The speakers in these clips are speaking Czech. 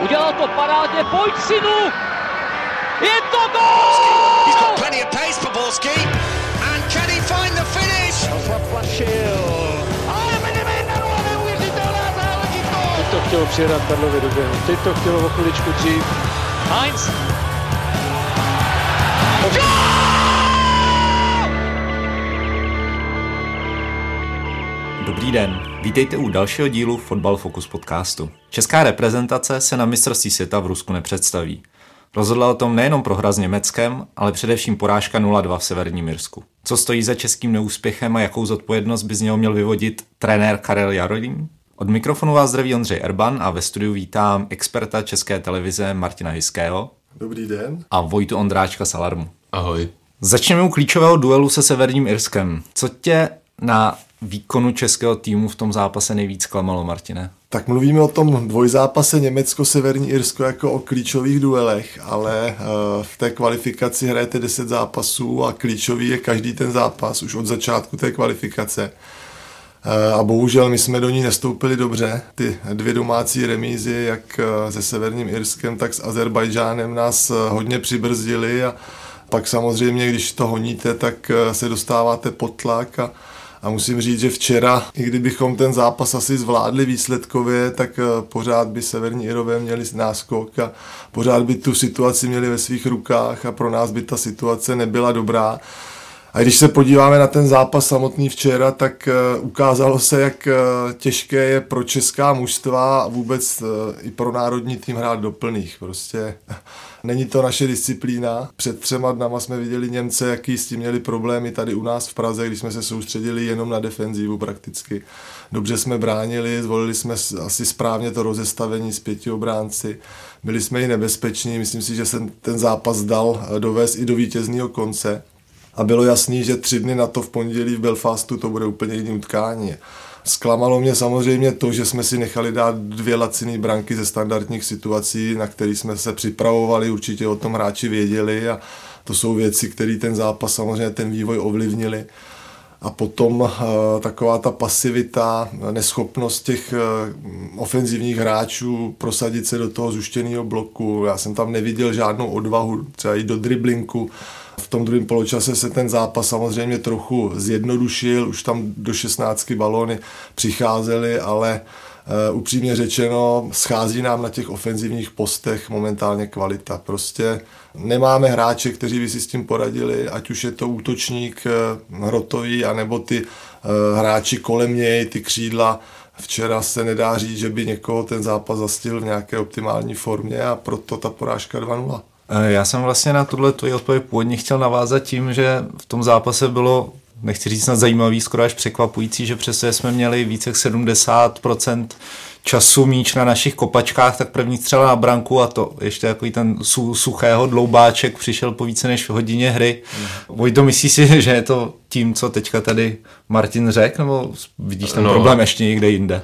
Udělal to parádně, pojď synu! Je to gol! He's got plenty of pace. And can he find the finish? Zaplašil. Ale neuvěřitelná záležitost! Teď to chtělo přijedat Karlovi do běhu. Teď to chtělo o chviličku dřív. Heinz. Dobrý den, vítejte u dalšího dílu Fotbal Focus podcastu. Česká reprezentace se na mistrovství světa v Rusku nepředstaví. Rozhodla o tom nejenom prohra s Německem, ale především porážka 0-2 v Severním Irsku. Co stojí za českým neúspěchem a jakou zodpovědnost by z něho měl vyvodit trenér Karel Jarodín? Od mikrofonu vás zdraví Ondřej Erban a ve studiu vítám experta České televize Martina Hiského Dobrý den. a Vojtu Ondráčka z Alarmu. Ahoj. Začneme u klíčového duelu se Severním Irskem. Co tě na výkonu českého týmu v tom zápase nejvíc klamalo, Martine? Tak mluvíme o tom dvojzápase Německo-Severní Irsko jako o klíčových duelech, ale eh, v té kvalifikaci hrajete 10 zápasů a klíčový je každý ten zápas už od začátku té kvalifikace. Eh, A bohužel my jsme do ní nestoupili dobře. Ty dvě domácí remízy, jak eh, se Severním Irskem, tak s Azerbajdžánem nás hodně přibrzdili a pak samozřejmě, když to honíte, tak se dostáváte pod tlak a, a musím říct, že včera, i kdybychom ten zápas asi zvládli výsledkově, tak eh, pořád by Severní Irové měli náskok a pořád by tu situaci měli ve svých rukách a pro nás by ta situace nebyla dobrá. A když se podíváme na ten zápas samotný včera, tak eh, ukázalo se, jak eh, těžké je pro česká mužstva a vůbec eh, i pro národní tým hrát do plných. Prostě není to naše disciplína. Před třema dnama jsme viděli Němce, jaký s tím měli problémy tady u nás v Praze, když jsme se soustředili jenom na defenzivu prakticky. Dobře jsme bránili, zvolili jsme asi správně to rozestavení s pěti obránci. Byli jsme i nebezpeční, myslím si, že se ten zápas dal dovést i do vítězného konce a bylo jasný, že tři dny na to v pondělí v Belfastu to bude úplně jiný utkání. Zklamalo mě samozřejmě to, že jsme si nechali dát dvě laciné branky ze standardních situací, na které jsme se připravovali, určitě o tom hráči věděli a to jsou věci, které ten zápas samozřejmě ten vývoj ovlivnili. A potom eh, taková ta pasivita, neschopnost těch eh, ofenzivních hráčů prosadit se do toho zuštěného bloku. Já jsem tam neviděl žádnou odvahu, třeba i do driblinku. V tom druhém poločase se ten zápas samozřejmě trochu zjednodušil, už tam do 16 balóny přicházely, ale Uh, upřímně řečeno, schází nám na těch ofenzivních postech momentálně kvalita. Prostě nemáme hráče, kteří by si s tím poradili, ať už je to útočník uh, hrotový, anebo ty uh, hráči kolem něj, ty křídla. Včera se nedá říct, že by někoho ten zápas zastihl v nějaké optimální formě a proto ta porážka 2-0. Eh, Já jsem vlastně na tuhle tvoji odpověď původně chtěl navázat tím, že v tom zápase bylo, nechci říct snad zajímavý, skoro až překvapující, že přestože jsme měli více jak 70% času míč na našich kopačkách, tak první střela na branku a to ještě takový ten su, suchého dloubáček přišel po více než hodině hry. Mm. Vojto, myslíš si, že je to tím, co teďka tady Martin řekl, nebo vidíš ten. No. problém ještě někde jinde?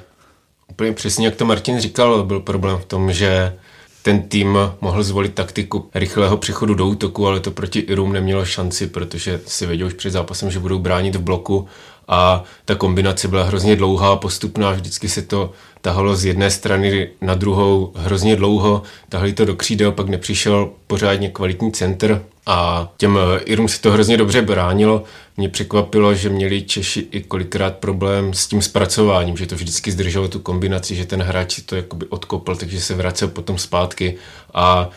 Úplně přesně, jak to Martin říkal, byl problém v tom, že ten tým mohl zvolit taktiku rychlého přechodu do útoku, ale to proti Irům nemělo šanci, protože si věděl už před zápasem, že budou bránit v bloku a ta kombinace byla hrozně dlouhá, postupná, vždycky se to tahalo z jedné strany na druhou hrozně dlouho, tahli to do křídel, pak nepřišel pořádně kvalitní center a těm Irům se to hrozně dobře bránilo. Mě překvapilo, že měli Češi i kolikrát problém s tím zpracováním, že to vždycky zdrželo tu kombinaci, že ten hráč si to jakoby odkopl, takže se vracel potom zpátky a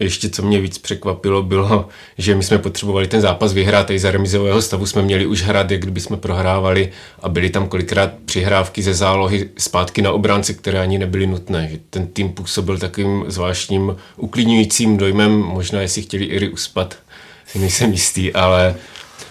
ještě co mě víc překvapilo bylo, že my jsme potřebovali ten zápas vyhrát, i za remizového stavu jsme měli už hrát, jak kdyby jsme prohrávali a byly tam kolikrát přihrávky ze zálohy zpátky na obránce, které ani nebyly nutné. Ten tým působil takovým zvláštním uklidňujícím dojmem, možná jestli chtěli Iry uspat, nejsem jistý, ale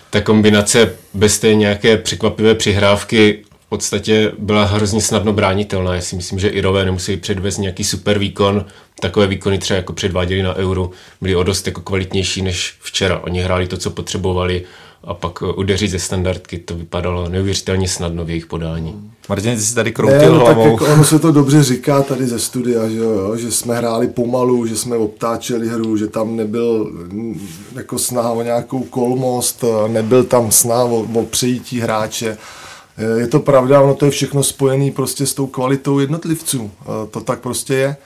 ta kombinace bez té nějaké překvapivé přihrávky podstatě byla hrozně snadno bránitelná. Já si myslím, že Irové nemusí předvést nějaký super výkon. Takové výkony třeba jako předváděli na Euro byly o dost jako kvalitnější než včera. Oni hráli to, co potřebovali a pak udeřit ze standardky. To vypadalo neuvěřitelně snadno v jejich podání. Martin, ty jsi tady Ne, kroutil no, tak hlavou. jako ono se to dobře říká tady ze studia, že, jo, že jsme hráli pomalu, že jsme obtáčeli hru, že tam nebyl jako snaha o nějakou kolmost, nebyl tam snaha o, o přejítí hráče. Je to pravda, ono to je všechno spojené prostě s tou kvalitou jednotlivců. To tak prostě je.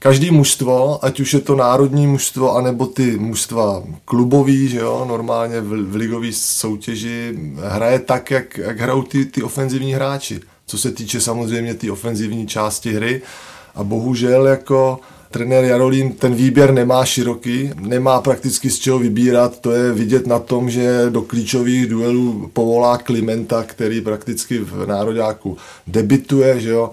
každý mužstvo, ať už je to národní mužstvo, anebo ty mužstva klubový, že jo, normálně v, v ligové soutěži, hraje tak, jak, jak hrajou ty, ty ofenzivní hráči. Co se týče samozřejmě ty ofenzivní části hry. A bohužel jako trenér Jarolín ten výběr nemá široký, nemá prakticky z čeho vybírat, to je vidět na tom, že do klíčových duelů povolá Klimenta, který prakticky v nároďáku debituje, že jo,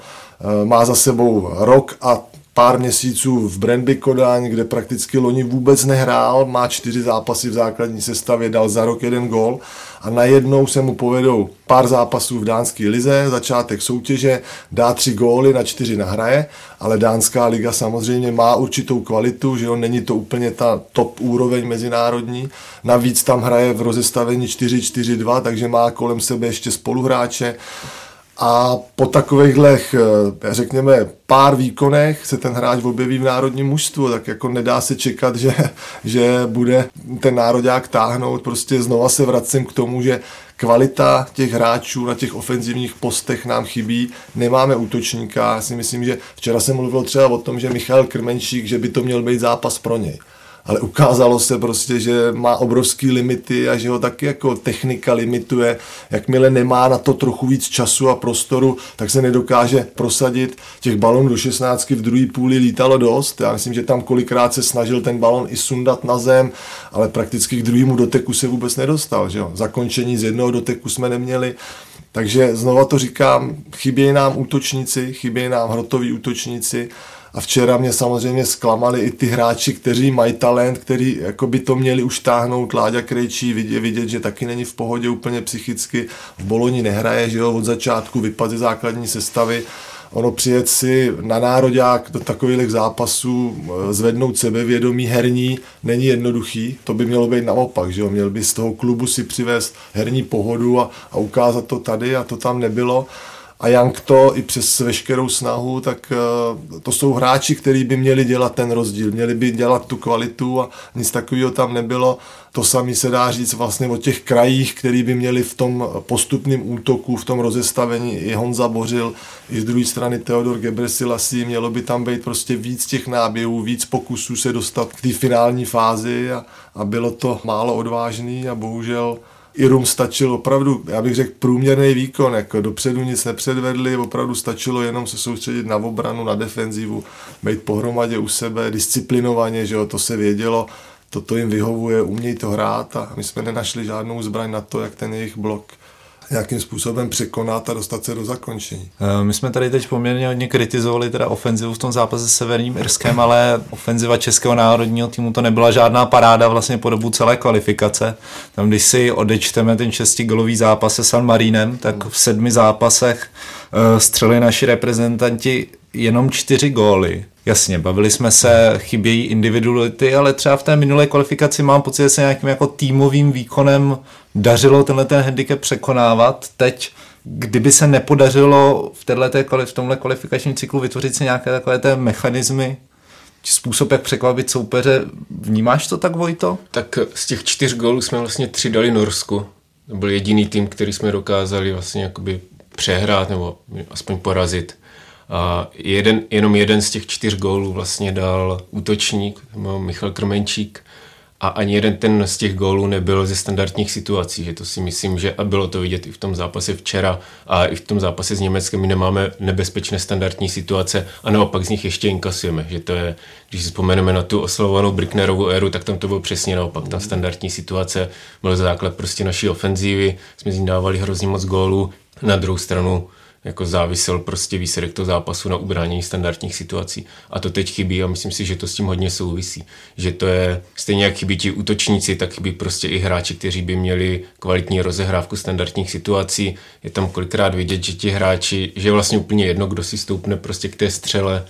e, má za sebou rok a pár měsíců v Brandby Kodaň, kde prakticky loni vůbec nehrál, má čtyři zápasy v základní sestavě, dal za rok jeden gol a najednou se mu povedou pár zápasů v dánské lize, začátek soutěže, dá tři góly, na čtyři nahraje, ale dánská liga samozřejmě má určitou kvalitu, že jo, není to úplně ta top úroveň mezinárodní, navíc tam hraje v rozestavení 4-4-2, takže má kolem sebe ještě spoluhráče, a po takovýchhle, eh, řekněme, pár výkonech se ten hráč objeví v národním mužstvu, tak jako nedá se čekat, že, že bude ten národák táhnout. Prostě znova se vracím k tomu, že kvalita těch hráčů na těch ofenzivních postech nám chybí, nemáme útočníka. Já si myslím, že včera jsem mluvil třeba o tom, že Michal Krmenčík, že by to měl být zápas pro něj ale ukázalo se prostě, že má obrovský limity a že ho taky jako technika limituje. Jakmile nemá na to trochu víc času a prostoru, tak se nedokáže prosadit. Těch balonů do 16 v druhé půli lítalo dost. Já myslím, že tam kolikrát se snažil ten balon i sundat na zem, ale prakticky k druhému doteku se vůbec nedostal. Že jo? Zakončení z jednoho doteku jsme neměli. Takže znova to říkám, chybějí nám útočníci, chybějí nám hrotoví útočníci a včera mě samozřejmě zklamali i ty hráči, kteří mají talent, kteří jako by to měli už táhnout. Láďa Krejčí vidět, vidět, že taky není v pohodě úplně psychicky. V Boloni nehraje, že jo, od začátku vypadl ze základní sestavy. Ono přijet si na národák do takových zápasů, eh, zvednout sebevědomí herní, není jednoduchý. To by mělo být naopak, že jo? Měl by z toho klubu si přivést herní pohodu a, a ukázat to tady a to tam nebylo a Jank to i přes veškerou snahu, tak eh, to jsou hráči, kteří by měli dělat ten rozdíl, měli by dělat tu kvalitu a nic takového tam nebylo. To samé se dá říct vlastně o těch krajích, který by měli v tom postupném útoku, v tom rozestavení i Honza Bořil, i z druhé strany Theodor Gebrselassie, mělo by tam být prostě víc těch náběhů, víc pokusů se dostat k té finální fázi a, a bylo to málo odvážný a bohužel Irum stačil opravdu, já bych řekl, průměrný výkon, jako dopředu nic nepředvedli, opravdu stačilo jenom se soustředit na obranu, na defenzivu, být pohromadě u sebe, disciplinovaně, že jo, to se vědělo, toto jim vyhovuje, umějí to hrát a my jsme nenašli žádnou zbraň na to, jak ten jejich blok nějakým způsobem překonat a dostat se do zakončení. Eh, my jsme tady teď poměrně hodně kritizovali teda ofenzivu v tom zápase s Severním Irskem, ale ofenziva Českého národního týmu to nebyla žádná paráda vlastně po dobu celé kvalifikace. Tam, když si odečteme ten šestigolový zápas se San Marínem, tak v sedmi zápasech uh, střeli naši reprezentanti jenom čtyři góly. Jasně, bavili jsme se, chybějí individuality, ale třeba v té minulé kvalifikaci mám pocit, že se nějakým jako týmovým výkonem dařilo tenhle ten handicap překonávat. Teď, kdyby se nepodařilo v, této, v tomhle kvalifikačním cyklu vytvořit si nějaké takové té mechanismy, způsob, jak překvapit soupeře, vnímáš to tak, Vojto? Tak z těch čtyř gólů jsme vlastně tři dali Norsku. To byl jediný tým, který jsme dokázali vlastně jakoby přehrát nebo aspoň porazit. A jeden, jenom jeden z těch čtyř gólů vlastně dal útočník, Michal Krmenčík, a ani jeden ten z těch gólů nebyl ze standardních situací, že to si myslím, že a bylo to vidět i v tom zápase včera a i v tom zápase s Německem, my nemáme nebezpečné standardní situace a naopak z nich ještě inkasujeme, že to je, když si vzpomeneme na tu oslavovanou Bricknerovou éru, tak tam to bylo přesně naopak, ta standardní situace byl základ prostě naší ofenzívy, jsme z ní dávali hrozně moc gólů, na druhou stranu jako závisel prostě výsledek toho zápasu na ubránění standardních situací. A to teď chybí a myslím si, že to s tím hodně souvisí. Že to je stejně jak chybí ti útočníci, tak chybí prostě i hráči, kteří by měli kvalitní rozehrávku standardních situací. Je tam kolikrát vidět, že ti hráči, že je vlastně úplně jedno, kdo si stoupne prostě k té střele.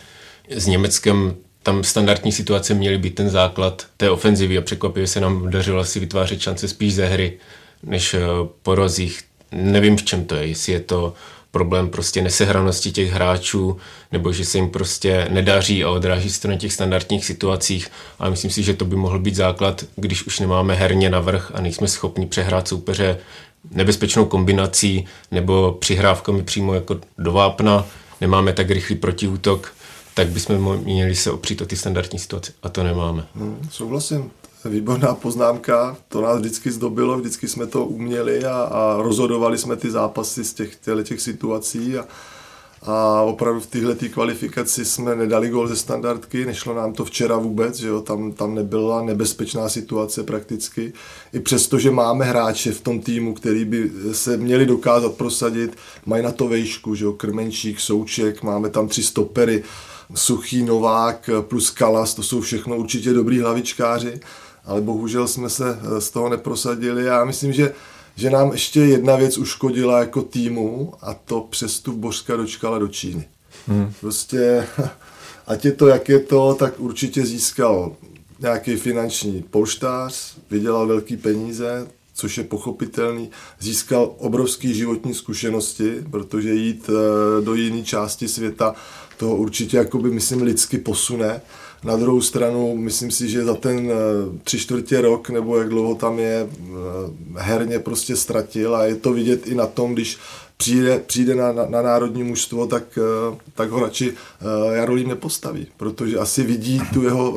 S Německem tam standardní situace měly být ten základ té ofenzivy a překvapivě se nám dařilo si vytvářet šance spíš ze hry, než eh, po rozích. Nevím, v čem to je, jestli je to problém prostě nesehranosti těch hráčů, nebo že se jim prostě nedaří a odráží se to na těch standardních situacích. A myslím si, že to by mohl být základ, když už nemáme herně navrh a nejsme schopni přehrát soupeře nebezpečnou kombinací nebo přihrávkami přímo jako do vápna, nemáme tak rychlý protiútok, tak bychom měli se opřít o ty standardní situace. A to nemáme. Hmm, souhlasím. Výborná poznámka, to nás vždycky zdobilo, vždycky jsme to uměli a, a rozhodovali jsme ty zápasy z těch, těch situací a, a opravdu v téhle kvalifikaci jsme nedali gol ze standardky, nešlo nám to včera vůbec, že jo? Tam, tam nebyla nebezpečná situace prakticky. I přesto, že máme hráče v tom týmu, který by se měli dokázat prosadit, mají na to vejšku, že jo? Krmenčík, Souček, máme tam tři stopery, Suchý, Novák plus Kalas, to jsou všechno určitě dobrý hlavičkáři, ale bohužel jsme se z toho neprosadili. Já myslím, že že nám ještě jedna věc uškodila jako týmu a to přestup Božska dočkala do Číny. Hmm. Prostě, ať je to, jak je to, tak určitě získal nějaký finanční polštář, vydělal velký peníze, což je pochopitelný, získal obrovské životní zkušenosti, protože jít eh, do jiné části světa toho určitě, jakoby, myslím, lidsky posune. Na druhou stranu, myslím si, že za ten eh, tři čtvrtě rok, nebo jak dlouho tam je, eh, herně prostě ztratil a je to vidět i na tom, když přijde, přijde na, na, na národní mužstvo, tak, eh, tak ho radši Jarolím nepostaví, protože asi vidí tu jeho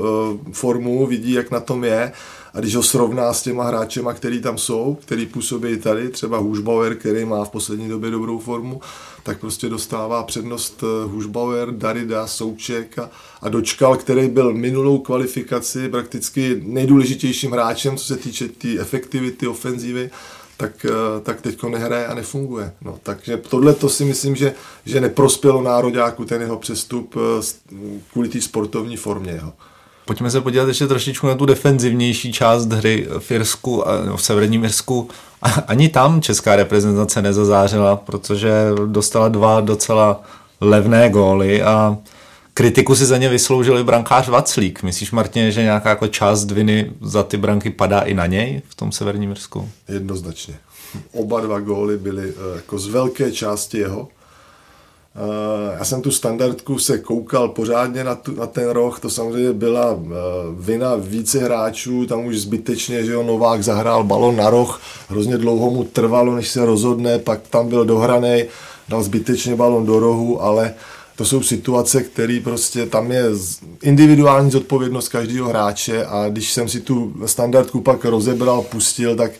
formu, vidí, jak na tom je. A když ho srovná s těma hráčema, který tam jsou, který působí tady, třeba Hušbauer, který má v poslední době dobrou formu, tak prostě dostává přednost eh, Hušbauer, Darida, Souček a, a Dočkal, který byl minulou kvalifikaci prakticky nejdůležitějším hráčem, co se týče té tý efektivity, ofenzívy, tak, eh, tak teďko nehraje a nefunguje. No, takže tohle to si myslím, že, že neprospělo nároďáku ten jeho přestup eh, kvůli té sportovní formě jeho. Pojďme se podívat ještě trošičku na tu defenzivnější část hry v Irsku, no, v severním Irsku. Ani tam česká reprezentace nezazářila, protože dostala dva docela levné góly a kritiku si za ně vysloužil brankář Vaclík. Myslíš, Martin, že nějaká jako část viny za ty branky padá i na něj v tom severním Irsku? Jednoznačně. Oba dva góly byly eh, jako z velké části jeho. Eh, já jsem tu standardku se koukal pořádně na, tu, na ten roh, to samozřejmě byla eh, vina více hráčů, tam už zbytečně, že jo, Novák zahrál balon na roh, hrozně dlouho mu trvalo, než se rozhodne, pak tam byl dohraný, dal zbytečně balon do rohu, ale to jsou situace, které prostě tam je individuální zodpovědnost každého hráče a když jsem si tu standardku pak rozebral, pustil, tak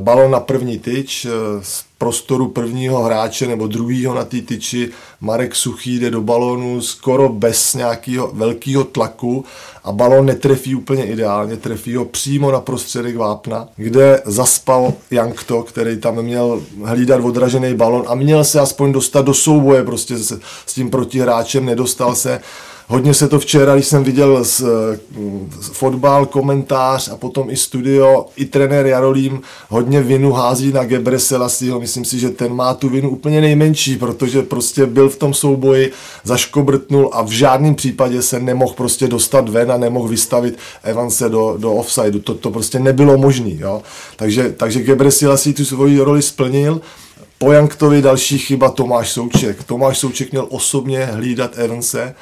balon na první tyč eh, z prostoru prvního hráče nebo druhého na té tyči. Marek Suchý jde do balónu skoro bez nějakého velkého tlaku a balon netrefí úplně ideálně, trefí ho přímo na prostředek vápna, kde zaspal Jankto, který tam měl hlídat odražený balon a měl se aspoň dostat do souboje prostě s, s tím protihráčem, nedostal se Hodně se to včera, když jsem viděl z, z fotbal, komentář a potom i studio, i trenér Jarolím hodně vinu hází na Gebre Selasiho. Myslím si, že ten má tu vinu úplně nejmenší, protože prostě byl v tom souboji, zaškobrtnul a v žádném případě se nemohl prostě dostat ven a nemohl vystavit Evanse do, do offsideu. To, to prostě nebylo možné. Takže, takže Gebre Selassie tu svoji roli splnil. Po Janktovi další chyba Tomáš Souček. Tomáš Souček měl osobně hlídat Evanse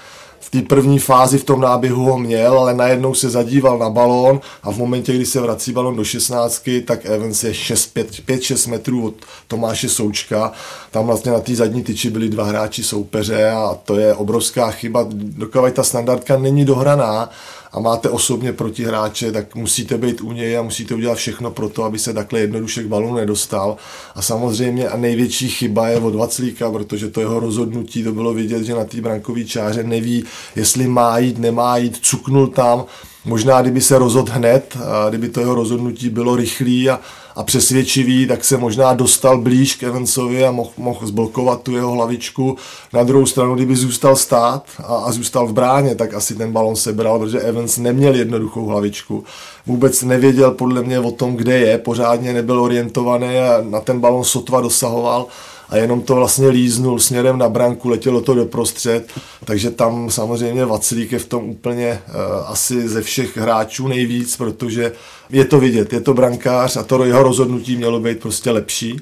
v té první fázi v tom náběhu ho měl, ale najednou se zadíval na balón a v momentě, kdy se vrací balón do 16, tak Evans je 5-6 metrů od Tomáše Součka. Tam vlastně na té zadní tyči byli dva hráči soupeře a to je obrovská chyba. Dokud ta standardka není dohraná, a máte osobně protihráče, tak musíte být u něj a musíte udělat všechno pro to, aby se takhle jednoduše k balonu nedostal. A samozřejmě a největší chyba je od Vaclíka, protože to jeho rozhodnutí, to bylo vidět, že na té brankové čáře neví, jestli má jít, nemá jít, cuknul tam, Možná, kdyby se rozhodl hned, a kdyby to jeho rozhodnutí bylo rychlý a, a přesvědčivý, tak se možná dostal blíž k Evansovi a mohl, mohl zblokovat tu jeho hlavičku. Na druhou stranu, kdyby zůstal stát a, a zůstal v bráně, tak asi ten balon sebral, protože Evans neměl jednoduchou hlavičku. Vůbec nevěděl podle mě o tom, kde je, pořádně nebyl orientovaný a na ten balon sotva dosahoval a jenom to vlastně líznul směrem na branku, letělo to doprostřed, takže tam samozřejmě Vaclík je v tom úplně uh, asi ze všech hráčů nejvíc, protože je to vidět, je to brankář a to jeho rozhodnutí mělo být prostě lepší.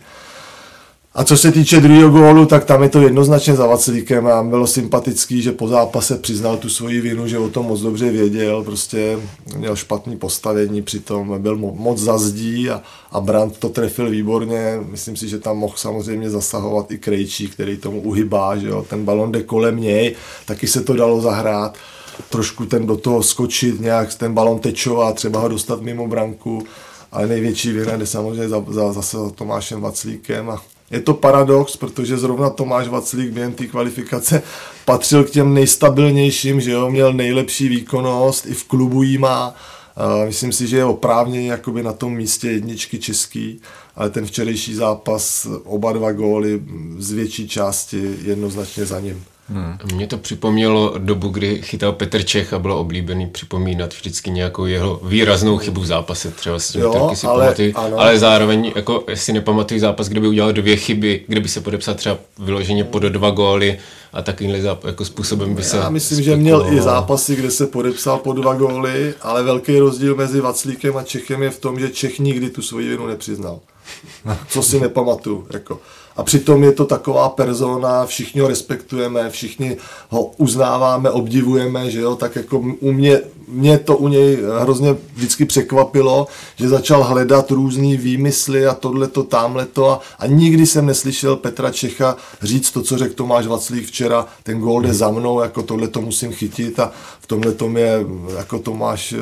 A co se týče druhého gólu, tak tam je to jednoznačně za Vaclíkem a bylo sympatický, že po zápase přiznal tu svoji vinu, že o tom moc dobře věděl, prostě měl špatný postavení, přitom byl moc zazdí a, a Brandt to trefil výborně. Myslím si, že tam mohl samozřejmě zasahovat i Krejčí, který tomu uhybá, že jo, ten balon jde kolem něj, taky se to dalo zahrát trošku ten do toho skočit, nějak ten balon tečovat, třeba ho dostat mimo branku, ale největší výhra jde samozřejmě za, za, zase za Tomášem Vaclíkem a je to paradox, protože zrovna Tomáš Vaclík během té kvalifikace patřil k těm nejstabilnějším, že jo, měl nejlepší výkonnost, i v klubu jí má. Myslím si, že je oprávněný jakoby na tom místě jedničky český, ale ten včerejší zápas, oba dva góly z větší části jednoznačně za ním. Hmm. Mně to připomnělo dobu, kdy chytal Petr Čech a bylo oblíbený připomínat vždycky nějakou jeho výraznou chybu v zápase. Třeba si jo, si ale, pamatuju, ale zároveň, jako, si nepamatuju zápas, kde by udělal dvě chyby, kde by se podepsal třeba vyloženě pod dva góly a takovýmhle jako způsobem by se... Já myslím, že měl i zápasy, kde se podepsal po dva góly, ale velký rozdíl mezi Vaclíkem a Čechem je v tom, že Čech nikdy tu svoji vinu nepřiznal. Co si nepamatuju. Jako. A přitom je to taková persona, všichni ho respektujeme, všichni ho uznáváme, obdivujeme, že jo, tak jako u mě, mě to u něj hrozně vždycky překvapilo, že začal hledat různé výmysly a tohleto, tamhleto a, a nikdy jsem neslyšel Petra Čecha říct to, co řekl Tomáš Vaclík včera, ten gól jde za mnou, jako tohle to musím chytit a v tomhle tom je, jako Tomáš eh,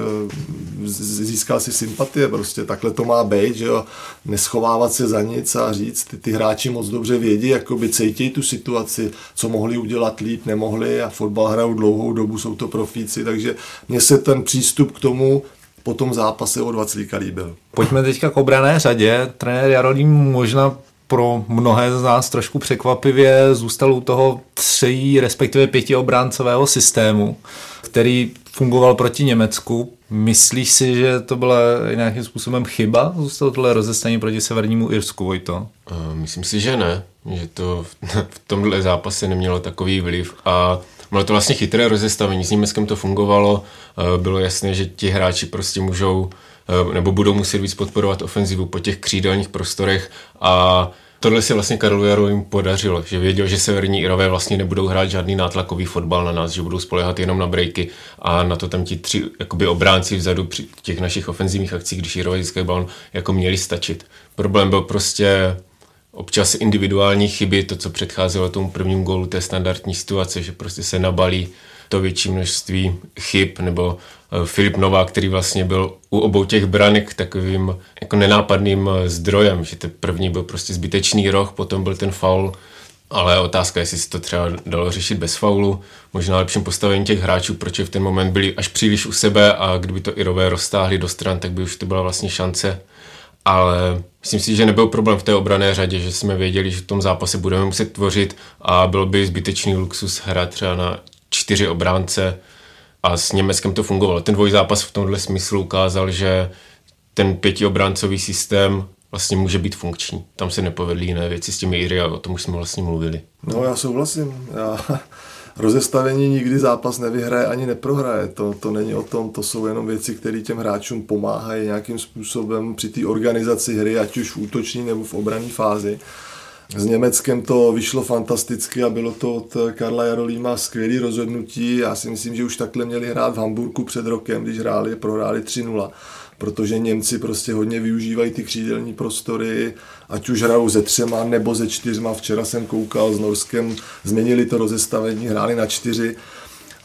získal si sympatie, prostě. Takhle to má být, že jo, neschovávat se za nic a říct, ty, ty hráči moc dobře vědí, jakoby cítějí tu situaci, co mohli udělat líp, nemohli a fotbal hrajou dlouhou dobu, jsou to profíci, takže mně se ten přístup k tomu po tom zápase od Vaclíka líbil. Pojďme teďka k obrané řadě. Trenér Jarolím možná pro mnohé z nás trošku překvapivě zůstal u toho tří, respektive pěti obráncového systému, který fungoval proti Německu. Myslíš si, že to byla nějakým způsobem chyba? Zůstalo tohle rozestavení proti Severnímu Irsku, Vojto? Myslím si, že ne. Že to v tomhle zápase nemělo takový vliv a bylo to vlastně chytré rozestavení. S Německem to fungovalo. Bylo jasné, že ti hráči prostě můžou nebo budou muset víc podporovat ofenzivu po těch křídelních prostorech a tohle si vlastně Karlu Jaru jim podařilo, že věděl, že severní Irové vlastně nebudou hrát žádný nátlakový fotbal na nás, že budou spolehat jenom na breaky a na to tam ti tři jakoby obránci vzadu při těch našich ofenzivních akcích, když Irové získají balon, jako měli stačit. Problém byl prostě občas individuální chyby, to, co předcházelo tomu prvnímu gólu té standardní situace, že prostě se nabalí to větší množství chyb, nebo eh, Filip Nová, který vlastně byl u obou těch branek takovým jako nenápadným eh, zdrojem, že ten první byl prostě zbytečný roh, potom byl ten faul, ale otázka, jestli si to třeba dalo řešit bez faulu, možná lepším postavení těch hráčů, proč v ten moment byli až příliš u sebe a kdyby to Irové roztáhli do stran, tak by už to byla vlastně šance. Ale myslím si, že nebyl problém v té obrané řadě, že jsme věděli, že v tom zápase budeme muset tvořit a byl by zbytečný luxus hrát třeba na čtyři obránce a s Německem to fungovalo. Ten dvojzápas v tomhle smyslu ukázal, že ten pětiobráncový systém vlastně může být funkční. Tam se nepovedly jiné věci s těmi Iry a o tom už jsme vlastně mluvili. No já souhlasím. Já, rozestavení nikdy zápas nevyhraje ani neprohraje. To, to není o tom, to jsou jenom věci, které těm hráčům pomáhají nějakým způsobem při té organizaci hry, ať už v útoční nebo v obrané fázi. S Německem to vyšlo fantasticky a bylo to od Karla Jarolíma skvělé rozhodnutí. Já si myslím, že už takhle měli hrát v Hamburgu před rokem, když hráli, prohráli 3-0 protože Němci prostě hodně využívají ty křídelní prostory, ať už hrajou ze třema nebo ze čtyřma. Včera jsem koukal s Norskem, změnili to rozestavení, hráli na čtyři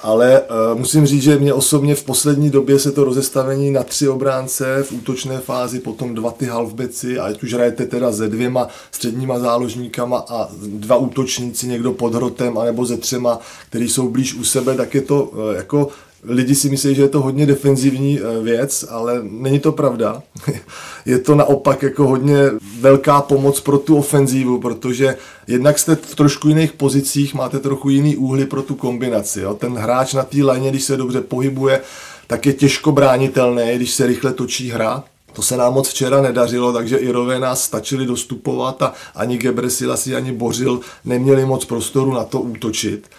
ale uh, musím říct, že mě osobně v poslední době se to rozestavení na tři obránce v útočné fázi, potom dva ty halfbeci, ať už hrajete teda se dvěma středníma záložníkama a dva útočníci, někdo pod hrotem, anebo ze třema, který jsou blíž u sebe, tak je to uh, jako lidi si myslí, že je to hodně defenzivní eh, věc, ale není to pravda. je to naopak jako hodně velká pomoc pro tu ofenzívu, protože jednak jste v trošku jiných pozicích, máte trochu jiný úhly pro tu kombinaci. Jo? Ten hráč na té léně, když se dobře pohybuje, tak je těžko bránitelný, když se rychle točí hra. To se nám moc včera nedařilo, takže Irové nás stačili dostupovat a ani Gebresilasi, ani Bořil neměli moc prostoru na to útočit.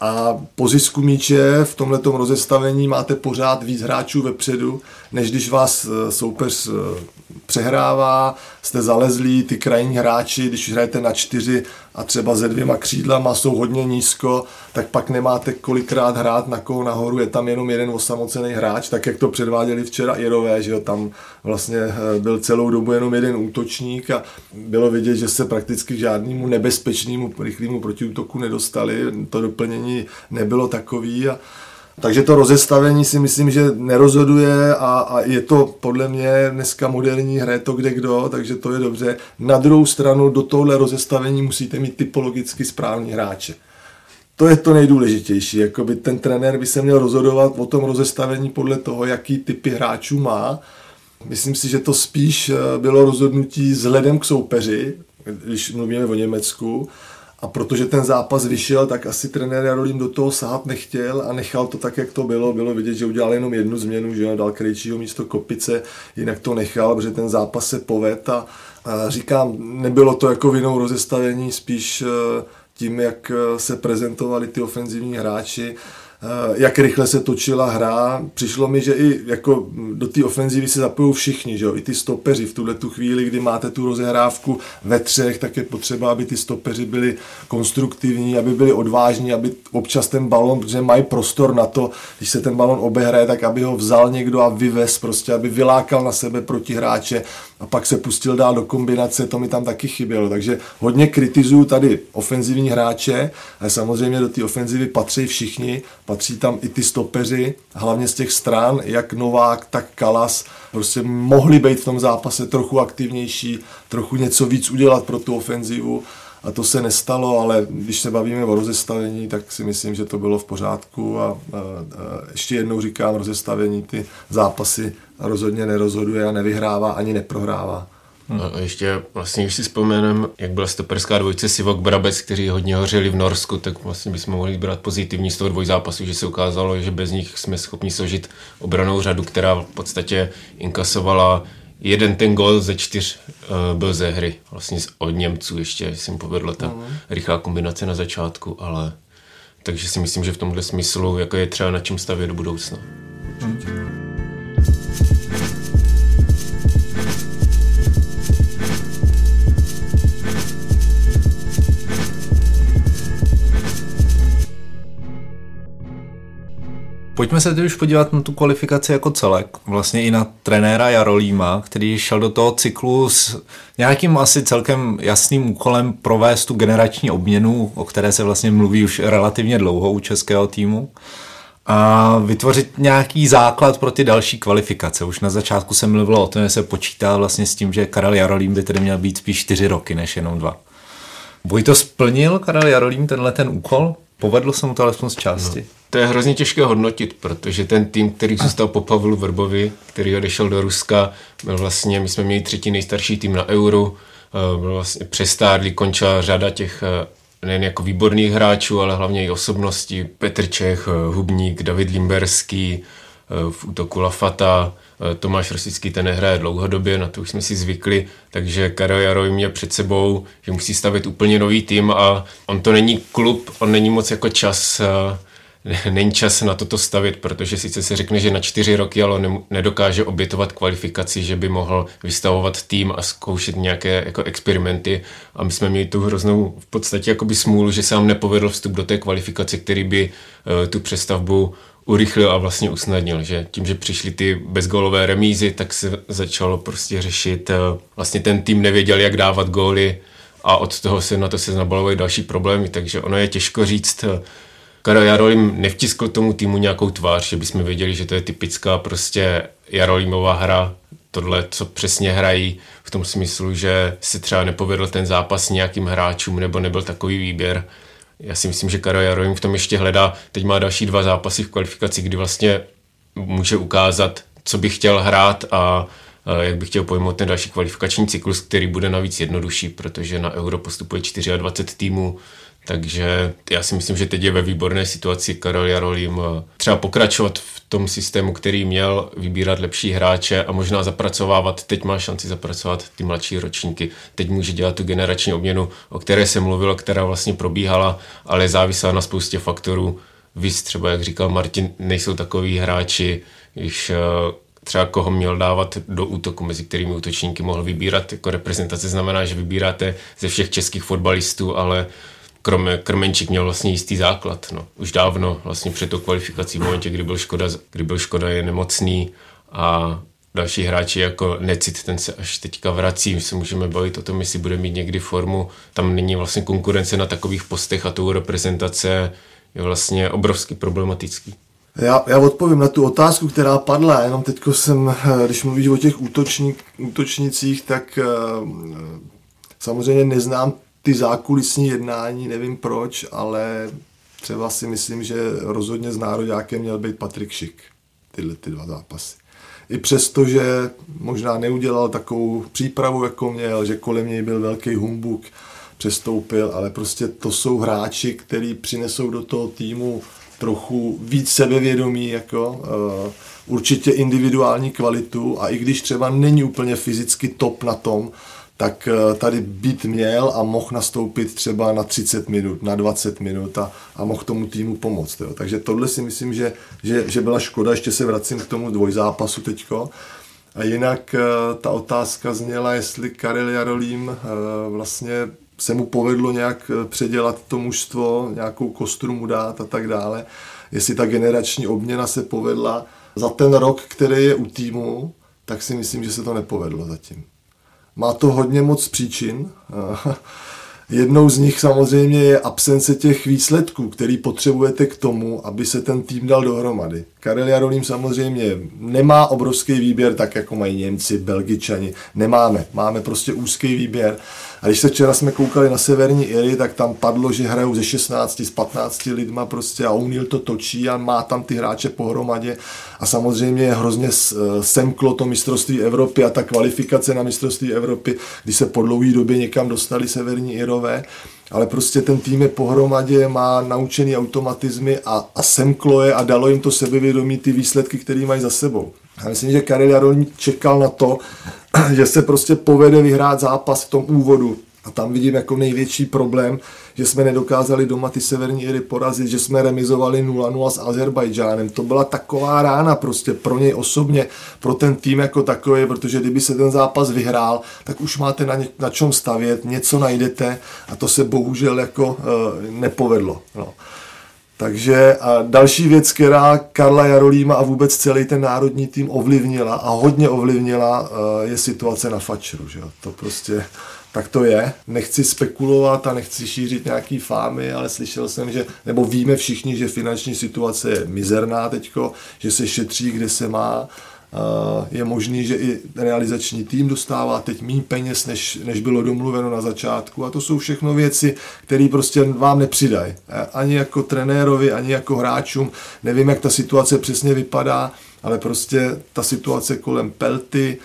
A po zisku míče v tomto rozestavení máte pořád víc hráčů vepředu, než když vás eh, soupeř eh, přehrává, jste zalezlí, ty krajní hráči, když hrajete na čtyři a třeba ze dvěma křídlama jsou hodně nízko, tak pak nemáte kolikrát hrát na koho nahoru, je tam jenom jeden osamocený hráč, tak jak to předváděli včera Irové, že jo, tam vlastně eh, byl celou dobu jenom jeden útočník a bylo vidět, že se prakticky k žádnému nebezpečnému rychlému protiútoku nedostali, to doplnění nebylo takový a takže to rozestavení si myslím, že nerozhoduje a, a je to podle mě dneska moderní, hraje to kde kdo, takže to je dobře. Na druhou stranu do tohle rozestavení musíte mít typologicky správní hráče. To je to nejdůležitější. Jakoby ten trenér by se měl rozhodovat o tom rozestavení podle toho, jaký typy hráčů má. Myslím si, že to spíš eh, bylo rozhodnutí vzhledem k soupeři, když mluvíme o Německu, a protože ten zápas vyšel, tak asi trenér Jarolím do toho sahat nechtěl a nechal to tak, jak to bylo. Bylo vidět, že udělal jenom jednu změnu, že dal Krejčího místo Kopice, jinak to nechal, protože ten zápas se poved a, a říkám, nebylo to jako vinou rozestavení, spíš eh, tím, jak eh, se prezentovali ty ofenzivní hráči jak rychle se točila hra. Přišlo mi, že i jako do té ofenzivy se zapojují všichni, že jo? i ty stopeři v tuhle tu chvíli, kdy máte tu rozehrávku ve třech, tak je potřeba, aby ty stopeři byli konstruktivní, aby byli odvážní, aby občas ten balon, protože mají prostor na to, když se ten balon obehraje, tak aby ho vzal někdo a vyvez prostě, aby vylákal na sebe protihráče a pak se pustil dál do kombinace, to mi tam taky chybělo. Takže hodně kritizuju tady ofenzivní hráče, ale samozřejmě do té ofenzivy patří všichni, patří tam i ty stopeři, hlavně z těch stran, jak Novák, tak Kalas, prostě mohli být v tom zápase trochu aktivnější, trochu něco víc udělat pro tu ofenzivu a to se nestalo, ale když se bavíme o rozestavení, tak si myslím, že to bylo v pořádku a, a, a ještě jednou říkám, rozestavení ty zápasy rozhodně nerozhoduje a nevyhrává ani neprohrává. Hmm. A ještě vlastně, když si vzpomenem, jak byla stoperská dvojce Sivok Brabec, kteří hodně hořeli v Norsku, tak vlastně bychom mohli brát pozitivní z toho dvojzápasu, že se ukázalo, že bez nich jsme schopni složit obranou řadu, která v podstatě inkasovala jeden ten gol ze čtyř uh, byl ze hry, vlastně od Němců ještě, si jim povedla ta mm. rychlá kombinace na začátku, ale takže si myslím, že v tomhle smyslu jako je třeba na čem stavět do budoucna. Mm. Pojďme se teď už podívat na tu kvalifikaci jako celek. Vlastně i na trenéra Jarolíma, který šel do toho cyklu s nějakým asi celkem jasným úkolem provést tu generační obměnu, o které se vlastně mluví už relativně dlouho u českého týmu a vytvořit nějaký základ pro ty další kvalifikace. Už na začátku se mluvilo o tom, že se počítá vlastně s tím, že Karel Jarolím by tedy měl být spíš čtyři roky, než jenom dva. Boj to splnil Karel Jarolím tenhle ten úkol? Povedlo se mu to alespoň z části? No. To je hrozně těžké hodnotit, protože ten tým, který zůstal po Pavlu Vrbovi, který odešel do Ruska, byl vlastně, my jsme měli třetí nejstarší tým na Euro, eh, byl vlastně přestárlý, končila řada těch eh, nejen jako výborných hráčů, ale hlavně i osobností. Petr Čech, eh, Hubník, David Limberský, v útoku Lafata, Tomáš Rosický ten nehraje dlouhodobě, na to už jsme si zvykli, takže Karel Jaroj mě před sebou, že musí stavit úplně nový tým a on to není klub, on není moc jako čas není čas na toto stavit, protože sice se řekne, že na čtyři roky, ale ne, nedokáže obětovat kvalifikaci, že by mohl vystavovat tým a zkoušet nějaké jako experimenty. A my jsme měli tu hroznou v podstatě jakoby smůlu, že se nám nepovedl vstup do té kvalifikace, který by uh, tu přestavbu urychlil a vlastně usnadnil, že tím, že přišly ty bezgolové remízy, tak se začalo prostě řešit, uh, vlastně ten tým nevěděl, jak dávat góly a od toho se na to se nabalovaly další problémy, takže ono je těžko říct, uh, Karel Jarolím nevtiskl tomu týmu nějakou tvář, že bychom věděli, že to je typická prostě Jarolímová hra, tohle, co přesně hrají, v tom smyslu, že si třeba nepovedl ten zápas nějakým hráčům, nebo nebyl takový výběr. Já si myslím, že Karel Jarolím v tom ještě hledá, teď má další dva zápasy v kvalifikaci, kdy vlastně může ukázat, co by chtěl hrát a jak bych chtěl pojmout ten další kvalifikační cyklus, který bude navíc jednodušší, protože na Euro postupuje 24 týmů, takže já si myslím, že teď je ve výborné situaci Karol Jarolím eh, třeba pokračovat v tom systému, který měl, vybírat lepší hráče a možná zapracovávat. Teď má šanci zapracovat ty mladší ročníky. Teď může dělat tu generační obměnu, o které se mluvilo, která vlastně probíhala, ale závisela na spoustě faktorů. Víc třeba, jak říkal Martin, nejsou takový hráči, když eh, třeba koho měl dávat do útoku, mezi kterými útočníky mohl vybírat. Jako reprezentace znamená, že vybíráte ze všech českých fotbalistů, ale kromě Krmenčík měl vlastně jistý základ. No. Už dávno, vlastně před tou kvalifikací, v momentě, kdy byl Škoda, kdy byl Škoda je nemocný a další hráči jako Necit, ten se až teďka vrací, se můžeme bavit o tom, jestli bude mít někdy formu. Tam není vlastně konkurence na takových postech a tou reprezentace je vlastně obrovsky problematický. Já, já odpovím na tu otázku, která padla, jenom teď jsem, když mluvíš o těch útočník, útočnicích, tak uh, samozřejmě neznám ty zákulisní jednání, nevím proč, ale třeba si myslím, že rozhodně s nároďákem měl být Patrik Šik, tyhle ty dva zápasy. I přesto, že možná neudělal takovou přípravu, jako měl, že kolem něj byl velký humbuk, přestoupil, ale prostě to jsou hráči, kteří přinesou do toho týmu trochu víc sebevědomí, jako uh, určitě individuální kvalitu a i když třeba není úplně fyzicky top na tom, tak uh, tady být měl a mohl nastoupit třeba na 30 minut, na 20 minut a, a mohl tomu týmu pomoct. Jo. Takže tohle si myslím, že, že, že byla škoda, ještě se vracím k tomu dvojzápasu teďko. A jinak uh, ta otázka zněla, jestli Karel Jarolím uh, vlastně se mu povedlo nějak eh, předělat to mužstvo, nějakou kostru mu dát a tak dále. Jestli ta generační obměna se povedla za ten rok, který je u týmu, tak si myslím, že se to nepovedlo zatím. Má to hodně moc příčin. Jednou z nich samozřejmě je absence těch výsledků, který potřebujete k tomu, aby se ten tým dal dohromady. Karel Jarolím samozřejmě nemá obrovský výběr, tak jako mají Němci, Belgičani. Nemáme. Máme prostě úzký výběr a když se včera jsme koukali na Severní Iry, tak tam padlo, že hrajou ze 16, z 15 lidma prostě a O'Neill to točí a má tam ty hráče pohromadě a samozřejmě hrozně eh, semklo to mistrovství Evropy a ta kvalifikace na mistrovství Evropy, když se po dlouhé době někam dostali Severní Irové, ale prostě ten tým je pohromadě, má naučený automatizmy a, a semklo je a dalo jim to sebevědomí ty výsledky, které mají za sebou. Já myslím, že Karel Jarolník čekal na to, že se prostě povede vyhrát zápas v tom úvodu. A tam vidím jako největší problém, že jsme nedokázali doma ty severní Iry porazit, že jsme remizovali 0-0 s Azerbajdžánem. To byla taková rána prostě pro něj osobně, pro ten tým jako takový, protože kdyby se ten zápas vyhrál, tak už máte na, ně, na čem stavět, něco najdete a to se bohužel jako uh, nepovedlo. No. Takže a další věc, která Karla Jarolíma a vůbec celý ten národní tým ovlivnila a hodně ovlivnila, eh, je situace na Fačru. Že? To prostě tak to je. Nechci spekulovat a nechci šířit nějaký fámy, ale slyšel jsem, že, nebo víme všichni, že finanční situace je mizerná teďko, že se šetří, kde se má je možný, že i realizační tým dostává teď méně peněz, než, než bylo domluveno na začátku. A to jsou všechno věci, které prostě vám nepřidají. Ani jako trenérovi, ani jako hráčům. Nevím, jak ta situace přesně vypadá, ale prostě ta situace kolem Pelty,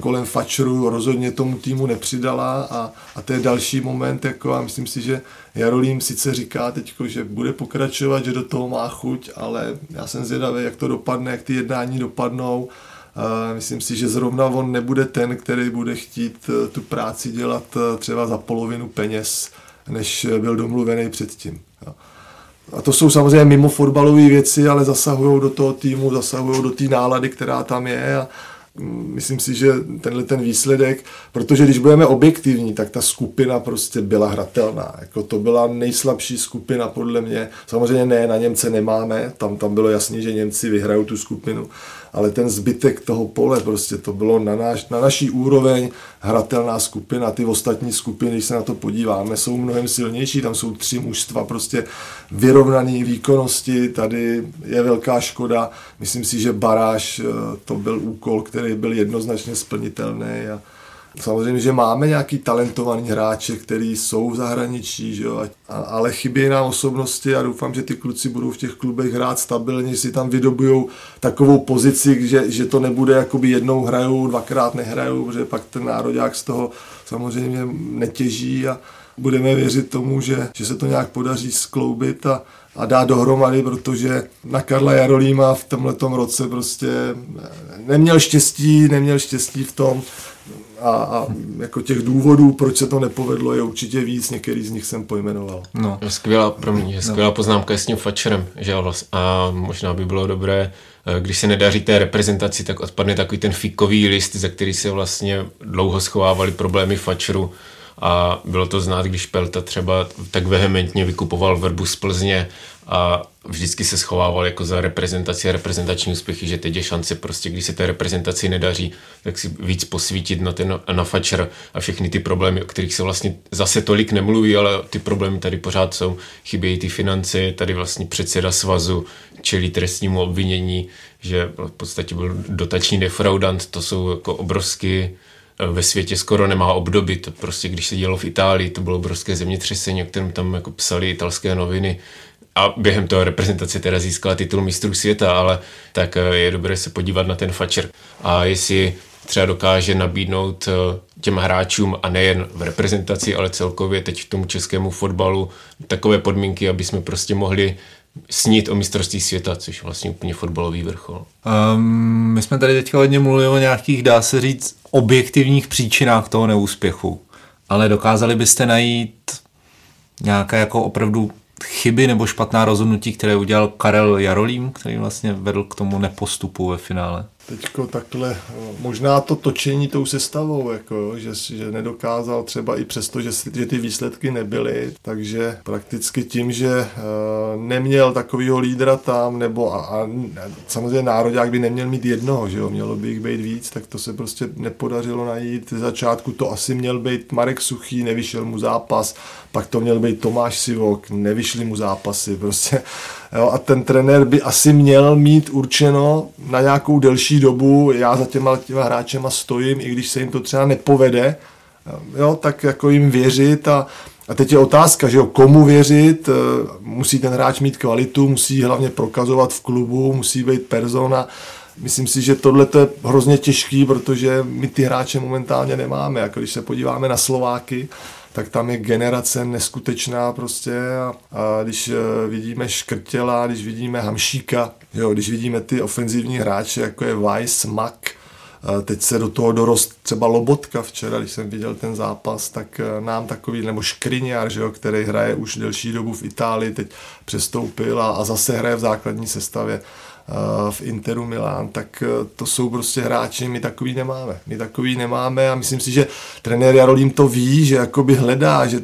kolem Fačru rozhodně tomu týmu nepřidala a, a to je další moment, jako a myslím si, že Jarolím sice říká teď, že bude pokračovat, že do toho má chuť, ale já jsem zvědavý, jak to dopadne, jak ty jednání dopadnou. Myslím si, že zrovna on nebude ten, který bude chtít eh, tu práci dělat eh, třeba za polovinu peněz, než byl domluvený předtím. A to jsou samozřejmě mimo fotbalové věci, ale zasahují do toho týmu, zasahují do té nálady, která tam je a, myslím si, že tenhle ten výsledek, protože když budeme objektivní, tak ta skupina prostě byla hratelná. Jako to byla nejslabší skupina podle mě. Samozřejmě ne, na Němce nemáme, tam, tam bylo jasné, že Němci vyhrajou tu skupinu, ale ten zbytek toho pole prostě to bylo na, náš, na naší úroveň hratelná skupina. Ty ostatní skupiny, když se na to podíváme, jsou mnohem silnější. Tam jsou tři mužstva prostě vyrovnané výkonnosti. Tady je velká škoda. Myslím si, že baráž eh, to byl úkol, který byl jednoznačně splnitelný. A Samozřejmě, že máme nějaký talentovaný hráče, který jsou v zahraničí, že jo, ale chybí nám osobnosti a doufám, že ty kluci budou v těch klubech hrát stabilně, si tam vydobujou takovou pozici, že, že to nebude jakoby jednou hrajou, dvakrát nehrajou, protože pak ten národák z toho samozřejmě netěží a budeme věřit tomu, že, že se to nějak podaří skloubit a, a dát dohromady, protože na Karla Jarolíma v tomhle roce prostě neměl štěstí, neměl štěstí v tom, a, a jako těch důvodů, proč se to nepovedlo, je určitě víc, některý z nich jsem pojmenoval. No. Skvělá, promiň, no. skvělá poznámka je s tím Fatcherem, že a možná by bylo dobré, eh, když se nedaří té reprezentaci, tak odpadne takový ten fíkový list, za který se vlastně dlouho schovávali problémy Fatcheru a bylo to znát, když Pelta třeba tak vehementně vykupoval verbu z Plzně a vždycky se schovával jako za reprezentaci a reprezentační úspěchy, že teď je šance prostě, když se té reprezentaci nedaří, tak si víc posvítit na ten na fačer a všechny ty problémy, o kterých se vlastně zase tolik nemluví, ale ty problémy tady pořád jsou. Chybějí ty finance, tady vlastně předseda svazu čelí trestnímu obvinění, že v podstatě byl dotační defraudant, to jsou jako obrovsky ve světě skoro nemá obdoby. To prostě, když se dělo v Itálii, to bylo obrovské zemětřesení, o kterém tam jako psali italské noviny, a během toho reprezentace teda získala titul mistrů světa, ale tak eh, je dobré se podívat na ten fačer a jestli třeba dokáže nabídnout eh, těm hráčům a nejen v reprezentaci, ale celkově teď v tomu českému fotbalu takové podmínky, aby jsme prostě mohli snít o mistrovství světa, což je vlastně úplně fotbalový vrchol. Um, my jsme tady teď hodně mluvili o nějakých, dá se říct, objektivních příčinách toho neúspěchu, ale dokázali byste najít nějaké jako opravdu chyby nebo špatná rozhodnutí, které udělal Karel Jarolím, který vlastně vedl k tomu nepostupu ve finále? Teďko takhle, možná to točení tou sestavou, jako, že, že nedokázal třeba i přesto, že, že ty výsledky nebyly, takže prakticky tím, že uh, neměl takového lídra tam, nebo a, a samozřejmě národák by neměl mít jednoho, že jo, mělo by jich být víc, tak to se prostě nepodařilo najít. Ze začátku to asi měl být Marek Suchý, nevyšel mu zápas, pak to měl být Tomáš Sivok, nevyšly mu zápasy, prostě Jo, a ten trenér by asi měl mít určeno na nějakou delší dobu, já za těma, těma hráčema stojím, i když se jim to třeba nepovede, jo, tak jako jim věřit a, a teď je otázka, že jo, komu věřit, eh, musí ten hráč mít kvalitu, musí hlavně prokazovat v klubu, musí být persona. Myslím si, že tohle je hrozně těžký, protože my ty hráče momentálně nemáme. Jako když se podíváme na Slováky, tak tam je generace neskutečná prostě a, a když uh, vidíme Škrtěla, když vidíme Hamšíka, jo, když vidíme ty ofenzivní hráče, jako je Weiss, Mak, Teď se do toho dorost třeba Lobotka včera, když jsem viděl ten zápas, tak e, nám takový, nebo Škriňar, že jo, který hraje už delší dobu v Itálii, teď přestoupil a, a zase hraje v základní sestavě v Interu Milán, tak eh, to jsou prostě hráči, my takový nemáme. My takový nemáme a myslím si, že trenér Jarolím to ví, že jakoby hledá, že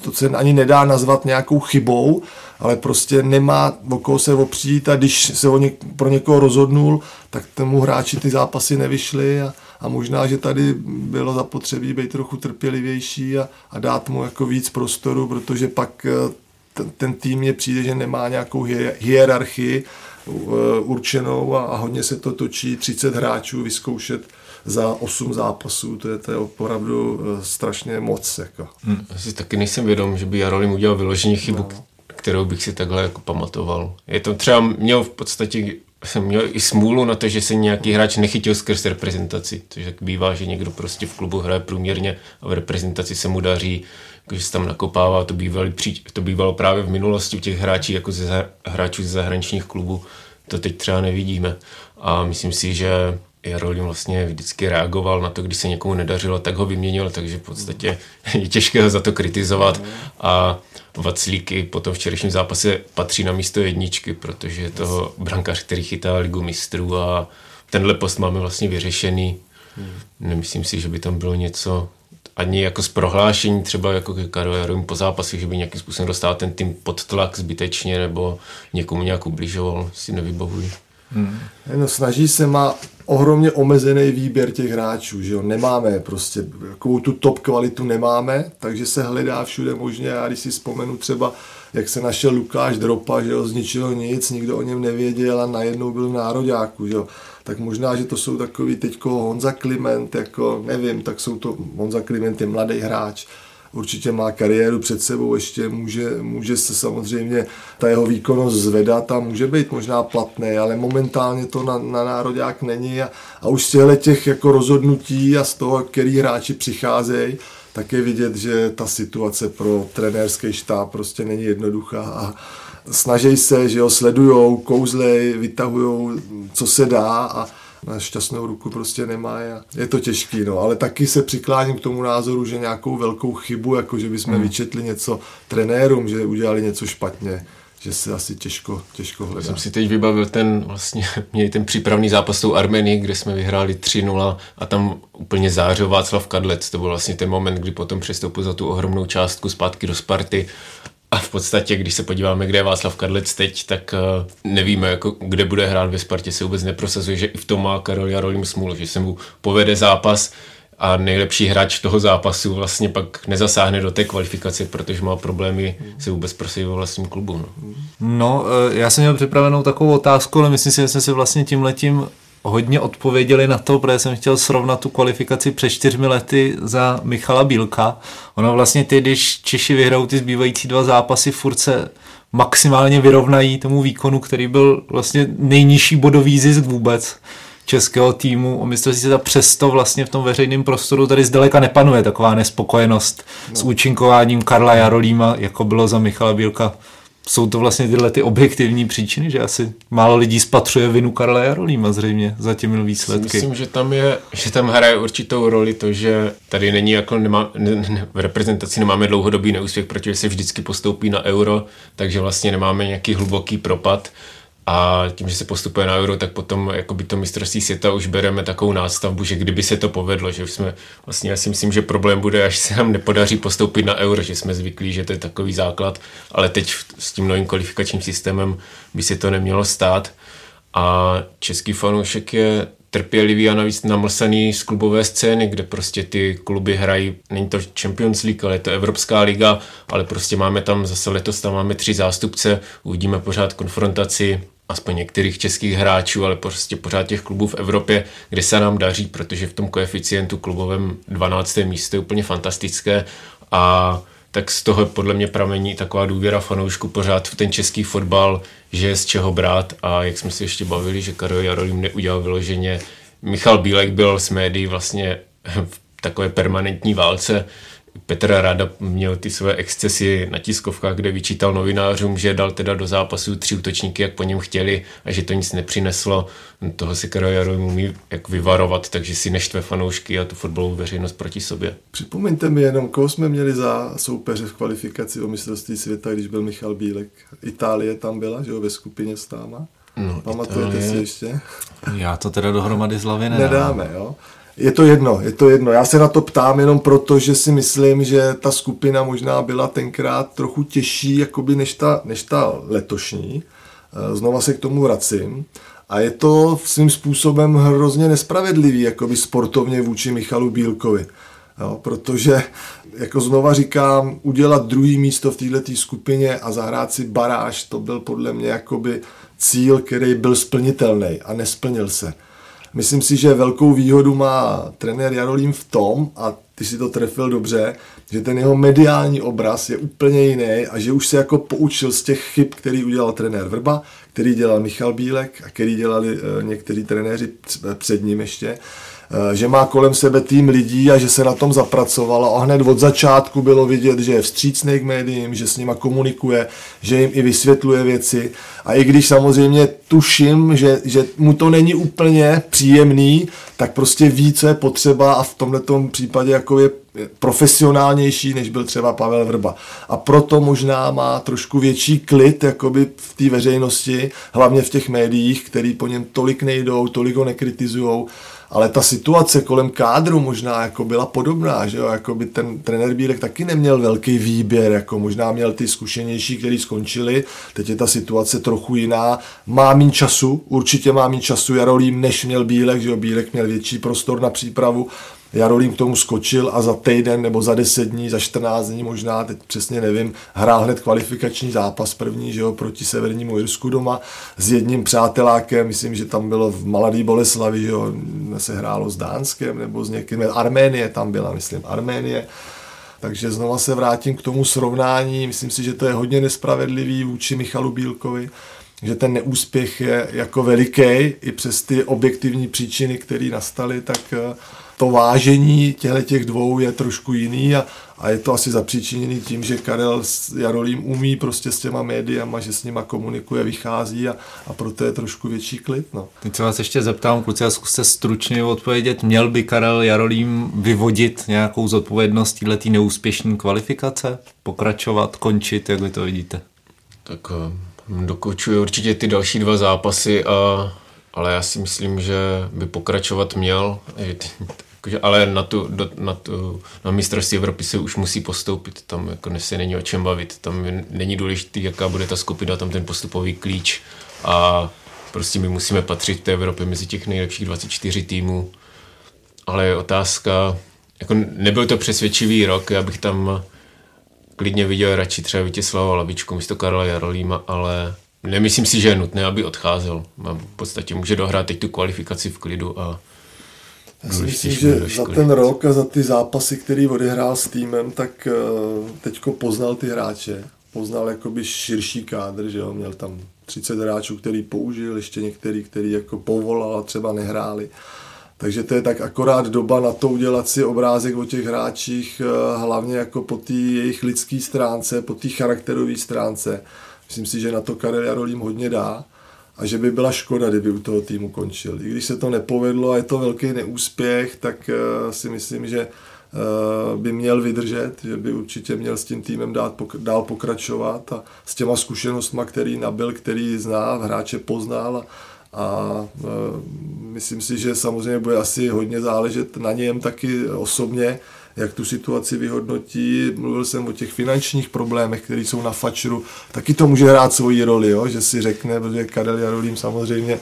to se ani nedá nazvat nějakou chybou, ale prostě nemá o koho se opřít a když se o něk, pro někoho rozhodnul, tak tomu hráči ty zápasy nevyšly a, a možná, že tady bylo zapotřebí být trochu trpělivější a, a dát mu jako víc prostoru, protože pak eh, ten, ten tým mě přijde, že nemá nějakou hierarchii Eh, určenou a, a hodně se to točí, 30 hráčů vyzkoušet za 8 zápasů, to je, to je opravdu eh, strašně moc. Jako. Hmm. Já si taky nejsem vědom, že by Jarolim udělal vyloženě chybu, no. kterou bych si takhle jako pamatoval. Je to třeba měl v podstatě jsem měl i smůlu na to, že se nějaký hráč nechytil skrz reprezentaci. Což tak bývá, že někdo prostě v klubu hraje průměrně a v reprezentaci se mu daří že se tam nakopává, to, bývalo, to bývalo právě v minulosti u těch hráčů, jako ze hráčů ze zahraničních klubů, to teď třeba nevidíme. A myslím si, že Jarolím vlastně vždycky reagoval na to, když se někomu nedařilo, tak ho vyměnil, takže v podstatě je těžké ho za to kritizovat a Vaclíky po tom včerejším zápase patří na místo jedničky, protože je to brankář, který chytá ligu mistrů a tenhle post máme vlastně vyřešený. Nemyslím si, že by tam bylo něco ani jako z prohlášení třeba jako ke Karol po zápasy, že by nějakým způsobem dostal ten tým pod tlak zbytečně nebo někomu nějak ubližoval, si nevybavuji. Hmm. No, snaží se, má ohromně omezený výběr těch hráčů, že jo, nemáme prostě, jakou tu top kvalitu nemáme, takže se hledá všude možně, já když si vzpomenu třeba, jak se našel Lukáš Dropa, že jo, z ničeho nic, nikdo o něm nevěděl a najednou byl v nároďáku, že jo, tak možná, že to jsou takový teďko Honza Kliment, jako nevím, tak jsou to, Honza Kliment je mladý hráč, určitě má kariéru před sebou, ještě může, může se samozřejmě ta jeho výkonnost zvedat a může být možná platný, ale momentálně to na, na národák není a, a už z těchto těch jako rozhodnutí a z toho, který hráči přicházejí, tak je vidět, že ta situace pro trenérský štáb prostě není jednoduchá a snaží se, že jo, sledujou, kouzlej, vytahujou, co se dá a, na šťastnou ruku prostě nemá a je to těžký, no, ale taky se přikláním k tomu názoru, že nějakou velkou chybu, jako že bychom hmm. vyčetli něco trenérům, že udělali něco špatně, že se asi těžko, těžko hledá. Jsem si teď vybavil ten vlastně, měli ten přípravný zápas s tou Armenii, kde jsme vyhráli 3-0 a tam úplně zářil Václav Kadlec. To byl vlastně ten moment, kdy potom přestoupil za tu ohromnou částku zpátky do Sparty a v podstatě, když se podíváme, kde je Václav Kadlec teď, tak uh, nevíme, jako, kde bude hrát ve Spartě, se vůbec neprosazuje, že i v tom má Karol Jarolím smůlu, že se mu povede zápas, a nejlepší hráč toho zápasu vlastně pak nezasáhne do té kvalifikace, protože má problémy se vůbec prosadit ve vlastním klubu. No. no, eh, já jsem měl připravenou takovou otázku, ale myslím si, že jsme si vlastně tím letím hodně odpověděli na to, protože jsem chtěl srovnat tu kvalifikaci před čtyřmi lety za Michala Bílka. Ono vlastně ty, když Češi vyhrajou ty zbývající dva zápasy, furt se maximálně vyrovnají tomu výkonu, který byl vlastně nejnižší bodový zisk vůbec českého týmu o mistrovství světa přesto vlastně v tom veřejném prostoru tady zdaleka nepanuje taková nespokojenost no. s účinkováním Karla Jarolíma, jako bylo za Michala Bílka. Jsou to vlastně tyhle ty objektivní příčiny, že asi málo lidí spatřuje vinu Karla Jarolíma zřejmě za těmi výsledky. Myslím, že tam je, že tam hraje určitou roli to, že tady není jako nemá, ne, ne, v reprezentaci nemáme dlouhodobý neúspěch, protože se vždycky postoupí na euro, takže vlastně nemáme nějaký hluboký propad a tím, že se postupuje na euro, tak potom jako by to mistrovství světa už bereme takovou nástavbu, že kdyby se to povedlo, že už jsme vlastně, já si myslím, že problém bude, až se nám nepodaří postoupit na euro, že jsme zvyklí, že to je takový základ, ale teď s tím novým kvalifikačním systémem by se to nemělo stát. A český fanoušek je trpělivý a navíc namlsaný z klubové scény, kde prostě ty kluby hrají, není to Champions League, ale je to Evropská liga, ale prostě máme tam zase letos tam máme tři zástupce, uvidíme pořád konfrontaci aspoň některých českých hráčů, ale prostě pořád těch klubů v Evropě, kde se nám daří, protože v tom koeficientu klubovém 12. místo je úplně fantastické a tak z toho podle mě pramení taková důvěra fanoušku pořád v ten český fotbal, že je z čeho brát a jak jsme si ještě bavili, že Karol Jarolím neudělal vyloženě. Michal Bílek byl s médií vlastně v takové permanentní válce, Petr Rada měl ty své excesy na tiskovkách, kde vyčítal novinářům, že dal teda do zápasu tři útočníky, jak po něm chtěli a že to nic nepřineslo. Toho si Karol umí jak vyvarovat, takže si neštve fanoušky a tu fotbalovou veřejnost proti sobě. Připomeňte mi jenom, koho jsme měli za soupeře v kvalifikaci o mistrovství světa, když byl Michal Bílek. Itálie tam byla, že jo, ve skupině s táma. No, Pamatujete Itálie... si ještě? Já to teda dohromady z hlavy nedám. Nedáme, jo. Je to jedno, je to jedno. Já se na to ptám jenom proto, že si myslím, že ta skupina možná byla tenkrát trochu těžší jakoby než, ta, než ta letošní. Eh, znova se k tomu vracím. A je to svým způsobem hrozně nespravedlivý, jakoby sportovně vůči Michalu Bílkovi. Jo, protože, jako znova říkám, udělat druhý místo v této skupině a zahrát si baráž, to byl podle mě jakoby cíl, který byl splnitelný a nesplnil se. Myslím si, že velkou výhodu má trenér Jarolím v tom, a ty si to trefil dobře, že ten jeho mediální obraz je úplně jiný a že už se jako poučil z těch chyb, který udělal trenér Vrba, který dělal Michal Bílek a který dělali eh, někteří trenéři před ním ještě že má kolem sebe tým lidí a že se na tom zapracovala a hned od začátku bylo vidět, že je vstřícný k médiím, že s nima komunikuje, že jim i vysvětluje věci a i když samozřejmě tuším, že, že mu to není úplně příjemný, tak prostě ví, co je potřeba a v tomto případě jako je profesionálnější, než byl třeba Pavel Vrba. A proto možná má trošku větší klid jakoby v té veřejnosti, hlavně v těch médiích, který po něm tolik nejdou, tolik ho nekritizujou ale ta situace kolem kádru možná jako byla podobná, že jo, jako by ten trenér Bílek taky neměl velký výběr, jako možná měl ty zkušenější, kteří skončili, teď je ta situace trochu jiná, má méně času, určitě má méně času Jarolím, než měl Bílek, že jo, Bílek měl větší prostor na přípravu, Jarolím k tomu skočil a za týden nebo za 10 dní, za 14 dní možná, teď přesně nevím, hrál hned kvalifikační zápas první, že jo, proti Severnímu Jirsku doma s jedním přátelákem, myslím, že tam bylo v Maladý Boleslavi, že jo, se hrálo s Dánskem nebo s někým, Arménie tam byla, myslím, Arménie. Takže znova se vrátím k tomu srovnání, myslím si, že to je hodně nespravedlivý vůči Michalu Bílkovi že ten neúspěch je jako veliký i přes ty objektivní příčiny, které nastaly, tak eh, to vážení těchto těch dvou je trošku jiný a, a je to asi zapříčiněný tím, že Karel s Jarolím umí prostě s těma médiama, že s nima komunikuje, vychází a, a proto je trošku větší klid. No. Teď se vás ještě zeptám, kluci, a zkuste stručně odpovědět, měl by Karel Jarolím vyvodit nějakou zodpovědnost této neúspěšné kvalifikace? Pokračovat, končit, jak vy to vidíte? Tak eh, dokončuje určitě ty další dva zápasy, a, ale já si myslím, že by pokračovat měl. Ale na, tu, do, na, tu, na mistrovství Evropy se už musí postoupit, tam jako se není o čem bavit, tam není důležité, jaká bude ta skupina, tam ten postupový klíč. A prostě my musíme patřit v té Evropě mezi těch nejlepších 24 týmů, ale je otázka, jako nebyl to přesvědčivý rok, já bych tam klidně viděl radši třeba Vítězslava Lavičku místo Karla Jarolíma, ale nemyslím si, že je nutné, aby odcházel. V podstatě může dohrát teď tu kvalifikaci v klidu a já si myslím, že za ten rok a za ty zápasy, který odehrál s týmem, tak eh, teďko poznal ty hráče. Poznal jakoby širší kádr, že jo, měl tam 30 hráčů, který použil, ještě některý, který jako povolal a třeba nehráli. Takže to je tak akorát doba na to udělat si obrázek o těch hráčích, eh, hlavně jako po té jejich lidské stránce, po té charakterové stránce. Myslím si, že na to Karel Jarolím hodně dá a že by byla škoda, kdyby u toho týmu končil. I když se to nepovedlo a je to velký neúspěch, tak uh, si myslím, že uh, by měl vydržet, že by určitě měl s tím týmem dát, dál pokračovat a s těma zkušenostma, který nabil, který zná, hráče poznal a, a uh, myslím si, že samozřejmě bude asi hodně záležet na něm taky osobně, jak tu situaci vyhodnotí. Mluvil jsem o těch finančních problémech, které jsou na fačru. Taky to může hrát svoji roli, jo? že si řekne, protože Karel Jarolím samozřejmě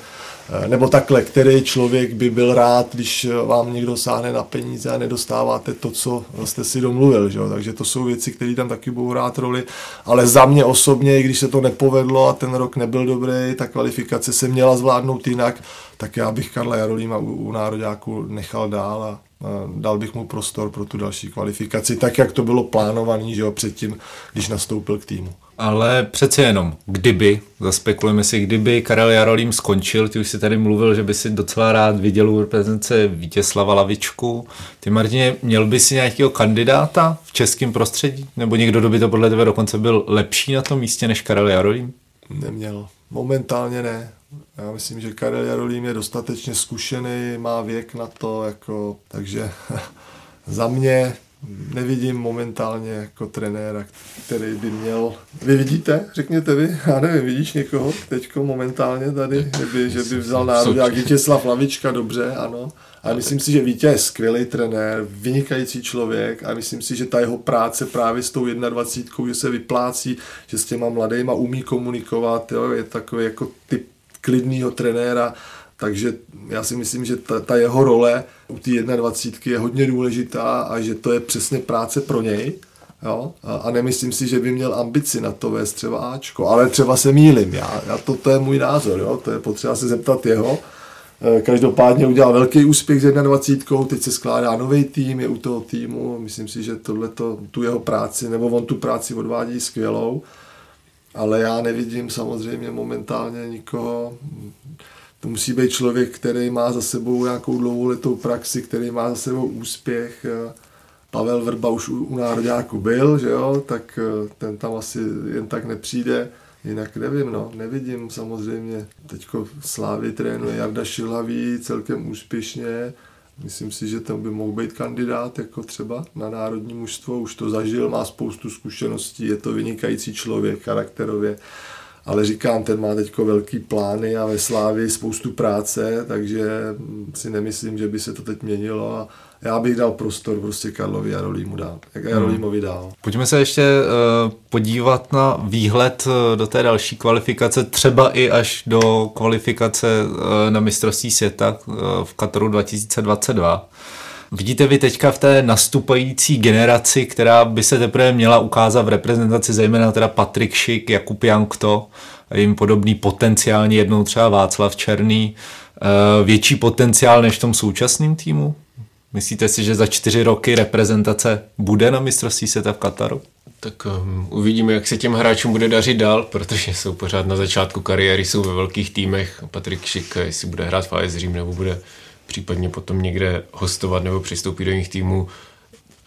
eh, nebo takhle, který člověk by byl rád, když vám někdo sáhne na peníze a nedostáváte to, co jste si domluvil. Že? Takže to jsou věci, které tam taky budou hrát roli. Ale za mě osobně, i když se to nepovedlo a ten rok nebyl dobrý, ta kvalifikace se měla zvládnout jinak, tak já bych Karla Jarolíma u, u Nároďáku nechal dál a dal bych mu prostor pro tu další kvalifikaci, tak jak to bylo plánované, že jo, předtím, když nastoupil k týmu. Ale přece jenom, kdyby, zaspekulujeme si, kdyby Karel Jarolím skončil, ty už si tady mluvil, že by si docela rád viděl u reprezentace Vítězslava Lavičku. Ty Martině, měl by si nějakého kandidáta v českém prostředí? Nebo někdo, kdo by to podle tebe dokonce byl lepší na tom místě než Karel Jarolím? Neměl. Momentálně ne. Já myslím, že Karel Jarolím je dostatečně zkušený, má věk na to, jako, takže za mě nevidím momentálně jako trenéra, který by měl... Vy vidíte? Řekněte vy. Já nevím, vidíš někoho teďko momentálně tady, že by, že by vzal národ, jak Vítězslav Lavička, dobře, ano. A myslím si, že Vítě je skvělý trenér, vynikající člověk a myslím si, že ta jeho práce právě s tou 21, že se vyplácí, že s těma mladýma umí komunikovat, jo, je takový jako typ klidného trenéra, takže já si myslím, že ta, ta jeho role u té 21 je hodně důležitá a že to je přesně práce pro něj. Jo? A, a nemyslím si, že by měl ambici na to vést třeba Ačko, ale třeba se mýlim. Já, já to, to je můj názor, jo? to je potřeba se zeptat jeho. E, každopádně udělal velký úspěch s 21, teď se skládá nový tým, je u toho týmu, myslím si, že tohle tu jeho práci, nebo on tu práci odvádí skvělou ale já nevidím samozřejmě momentálně nikoho. To musí být člověk, který má za sebou nějakou dlouholetou praxi, který má za sebou úspěch. Pavel Vrba už u, u nároďáku byl, že jo, tak eh, ten tam asi jen tak nepřijde. Jinak nevím, no, nevidím samozřejmě. Teďko Slávy trénuje Jarda Šilhavý celkem úspěšně. Myslím si, že tam by mohl být kandidát jako třeba na národní mužstvo. Už to zažil, má spoustu zkušeností, je to vynikající člověk charakterově. Ale říkám, ten má teď velký plány a ve Slávě spoustu práce, takže si nemyslím, že by se to teď měnilo a já bych dal prostor prostě Karlovi Jarolímu dál. Jak hmm. Jarolímovi dál. Pojďme se ještě uh, podívat na výhled uh, do té další kvalifikace, třeba i až do kvalifikace uh, na mistrovství světa uh, v Kataru 2022. Vidíte vy teďka v té nastupující generaci, která by se teprve měla ukázat v reprezentaci, zejména teda Patrik Šik, Jakub Jankto, jim podobný potenciálně jednou třeba Václav Černý, větší potenciál než v tom současném týmu? Myslíte si, že za čtyři roky reprezentace bude na mistrovství světa v Kataru? Tak um, uvidíme, jak se těm hráčům bude dařit dál, protože jsou pořád na začátku kariéry, jsou ve velkých týmech. Patrik Šik, jestli bude hrát v AS Řím, nebo bude případně potom někde hostovat nebo přistoupit do jiných týmů.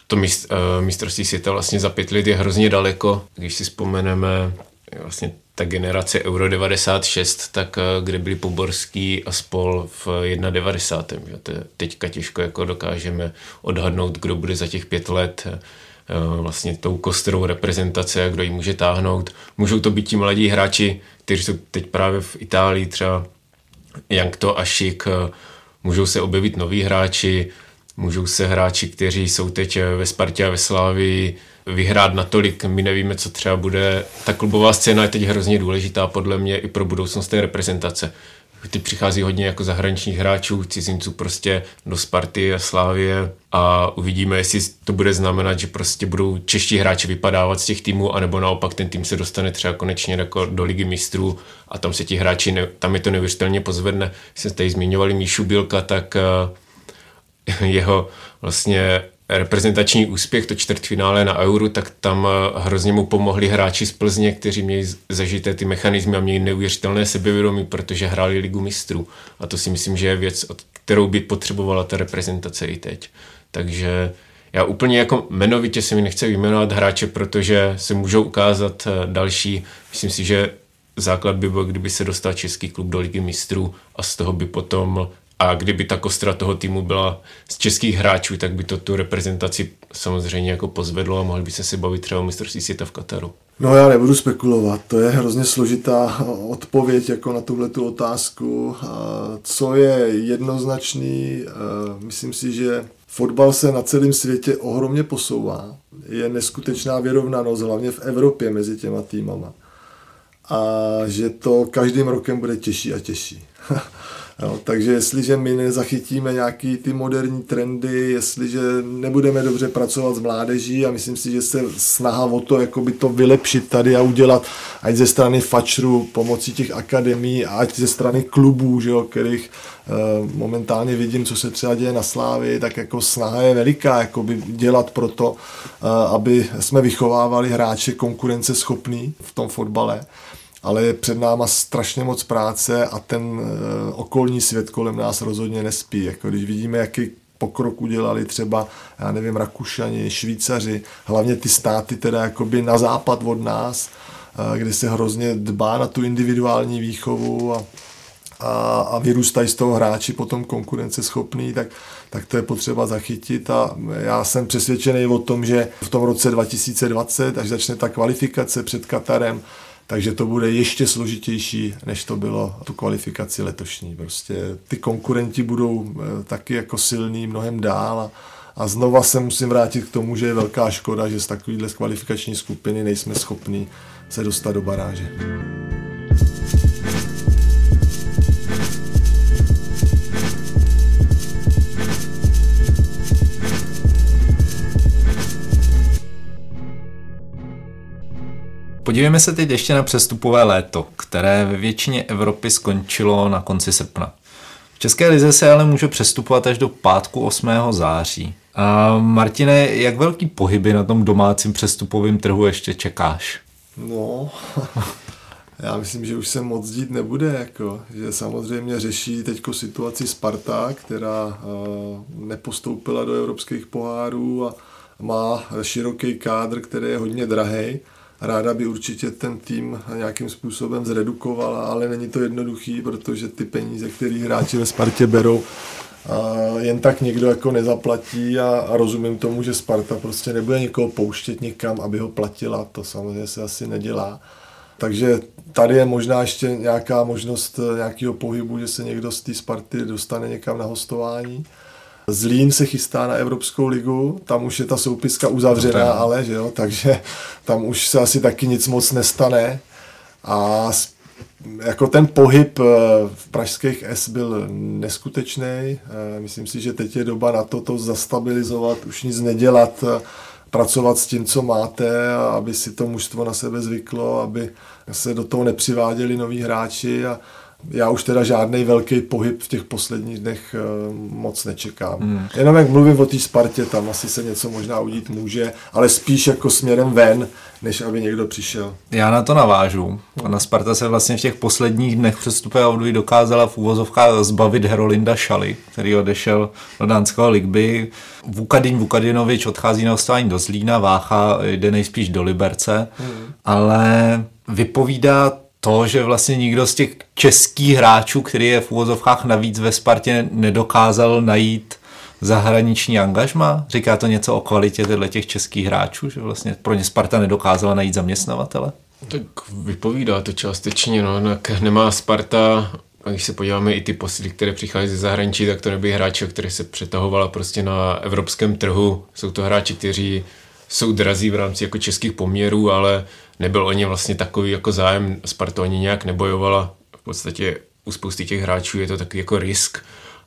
To mist, uh, mistrovství světa vlastně za pět let je hrozně daleko. Když si vzpomeneme vlastně ta generace Euro 96, tak eh, kde byli Poborský a spol v 91. Že? To teďka těžko jako dokážeme odhadnout, kdo bude za těch pět let eh, vlastně tou kostrou reprezentace a kdo ji může táhnout. Můžou to být ti mladí hráči, kteří jsou teď právě v Itálii, třeba Jankto a Šik, eh, můžou se objevit noví hráči, můžou se hráči, kteří jsou teď ve Spartě a ve Slávii, vyhrát natolik, my nevíme, co třeba bude. Ta klubová scéna je teď hrozně důležitá podle mě i pro budoucnost té reprezentace. Ty přichází hodně jako zahraničních hráčů, cizinců prostě do Sparty a Slávie a uvidíme, jestli to bude znamenat, že prostě budou čeští hráči vypadávat z těch týmů, anebo naopak ten tým se dostane třeba konečně jako do ligy mistrů a tam se ti hráči, ne, tam je to neuvěřitelně pozvedne. Jsme tady zmiňovali Míšu Bílka, tak uh, jeho vlastně reprezentační úspěch, to čtvrtfinále na Euro, tak tam eh, hrozně mu pomohli hráči z Plzně, kteří měli zažité ty mechanismy a měli neuvěřitelné sebevědomí, protože hráli ligu mistrů. A to si myslím, že je věc, kterou by potřebovala ta reprezentace i teď. Takže já úplně jako jmenovitě se mi nechce vyjmenovat hráče, protože se můžou ukázat eh, další. Myslím si, že základ by byl, kdyby se dostal český klub do ligy mistrů a z toho by potom a kdyby ta kostra toho týmu byla z českých hráčů, tak by to tu reprezentaci samozřejmě jako pozvedlo a mohli by se si bavit třeba o mistrovství světa v Kataru. No já nebudu spekulovat, to je hrozně složitá odpověď jako na tuhle tu otázku. Co je jednoznačný, myslím si, že fotbal se na celém světě ohromně posouvá. Je neskutečná vyrovnanost, hlavně v Evropě mezi těma týmama. A že to každým rokem bude těžší a těžší. Jo, takže jestliže my nezachytíme nějaký ty moderní trendy, jestliže nebudeme dobře pracovat s mládeží a myslím si, že se snaha o to, jakoby to vylepšit tady a udělat ať ze strany fačru pomocí těch akademií, ať ze strany klubů, že jo, kterých uh, momentálně vidím, co se třeba děje na Slávě, tak jako snaha je veliká, jakoby dělat pro to, uh, aby jsme vychovávali hráče konkurenceschopný v tom fotbale ale je před náma strašně moc práce a ten eh, okolní svět kolem nás rozhodně nespí. Jako když vidíme, jaký pokrok udělali třeba, já nevím, Rakušani, Švýcaři, hlavně ty státy teda jakoby na západ od nás, eh, kde se hrozně dbá na tu individuální výchovu a, a, a vyrůstají z toho hráči potom konkurenceschopný, tak, tak to je potřeba zachytit a já jsem přesvědčený o tom, že v tom roce 2020, až začne ta kvalifikace před Katarem, takže to bude ještě složitější, než to bylo tu kvalifikaci letošní. Prostě ty konkurenti budou eh, taky jako silný mnohem dál a, a znova se musím vrátit k tomu, že je velká škoda, že z takovéhle kvalifikační skupiny nejsme schopni se dostat do baráže. Podívejme se teď ještě na přestupové léto, které ve většině Evropy skončilo na konci srpna. V České lize se ale může přestupovat až do pátku 8. září. A Martine, jak velký pohyby na tom domácím přestupovém trhu ještě čekáš? No, já myslím, že už se moc dít nebude, jako, že samozřejmě řeší teď situaci Sparta, která uh, nepostoupila do evropských pohárů a má široký kádr, který je hodně drahý ráda by určitě ten tým nějakým způsobem zredukovala, ale není to jednoduchý, protože ty peníze, které hráči ve Spartě berou, a jen tak někdo jako nezaplatí a, a rozumím tomu, že Sparta prostě nebude někoho pouštět někam, aby ho platila, to samozřejmě se asi nedělá. Takže tady je možná ještě nějaká možnost nějakého pohybu, že se někdo z té Sparty dostane někam na hostování. Zlín se chystá na Evropskou ligu, tam už je ta soupiska uzavřená, ale, že jo, takže tam už se asi taky nic moc nestane. A jako ten pohyb eh, v pražských S byl neskutečný. Eh, myslím si, že teď je doba na to to zastabilizovat, už nic nedělat, eh, pracovat s tím, co máte, aby si to mužstvo na sebe zvyklo, aby se do toho nepřiváděli noví hráči a já už teda žádný velký pohyb v těch posledních dnech uh, moc nečekám. Hmm. Jenom jak mluvím o té Spartě, tam asi se něco možná udít může, ale spíš jako směrem ven, než aby někdo přišel. Já na to navážu. Na Sparta se vlastně v těch posledních dnech přestupové období dokázala v úvozovkách zbavit Herolinda Šaly, který odešel do dánského ligby. Vukadin Vukadinovič odchází na hostování do Zlína, Vácha jde nejspíš do Liberce, hmm. ale vypovídá to, že vlastně nikdo z těch českých hráčů, který je v úvozovkách navíc ve Spartě, nedokázal najít zahraniční angažma? Říká to něco o kvalitě těch českých hráčů, že vlastně pro ně Sparta nedokázala najít zaměstnavatele? Tak vypovídá to částečně, no, nemá Sparta a když se podíváme i ty posily, které přichází ze zahraničí, tak to nebyly hráči, které se přetahovala prostě na evropském trhu. Jsou to hráči, kteří jsou drazí v rámci jako českých poměrů, ale nebyl o ně vlastně takový jako zájem. Sparta ani nějak nebojovala. V podstatě u spousty těch hráčů je to takový jako risk.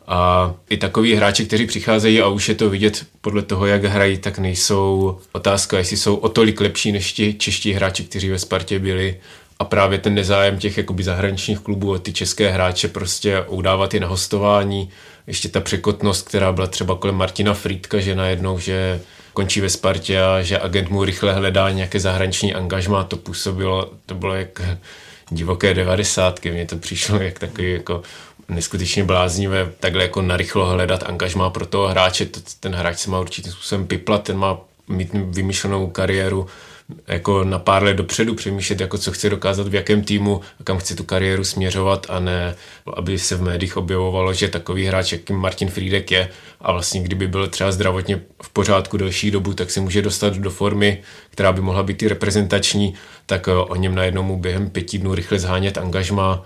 A i takový hráči, kteří přicházejí a už je to vidět podle toho, jak hrají, tak nejsou otázka, jestli jsou o tolik lepší než ti čeští hráči, kteří ve Spartě byli. A právě ten nezájem těch jakoby zahraničních klubů o ty české hráče prostě udávat je na hostování. Ještě ta překotnost, která byla třeba kolem Martina Frýdka, že najednou, že končí ve Spartě a že agent mu rychle hledá nějaké zahraniční angažma, to působilo, to bylo jak divoké devadesátky, mně to přišlo jak takový jako neskutečně bláznivé takhle jako narychlo hledat angažma pro toho hráče, ten hráč se má určitým způsobem piplat, ten má mít vymyšlenou kariéru jako na pár let dopředu přemýšlet, jako co chce dokázat v jakém týmu, kam chce tu kariéru směřovat a ne, aby se v médiích objevovalo, že takový hráč, jakým Martin Friedek je a vlastně kdyby byl třeba zdravotně v pořádku delší dobu, tak se může dostat do formy, která by mohla být i reprezentační, tak eh, o něm najednou během pěti dnů rychle zhánět angažma,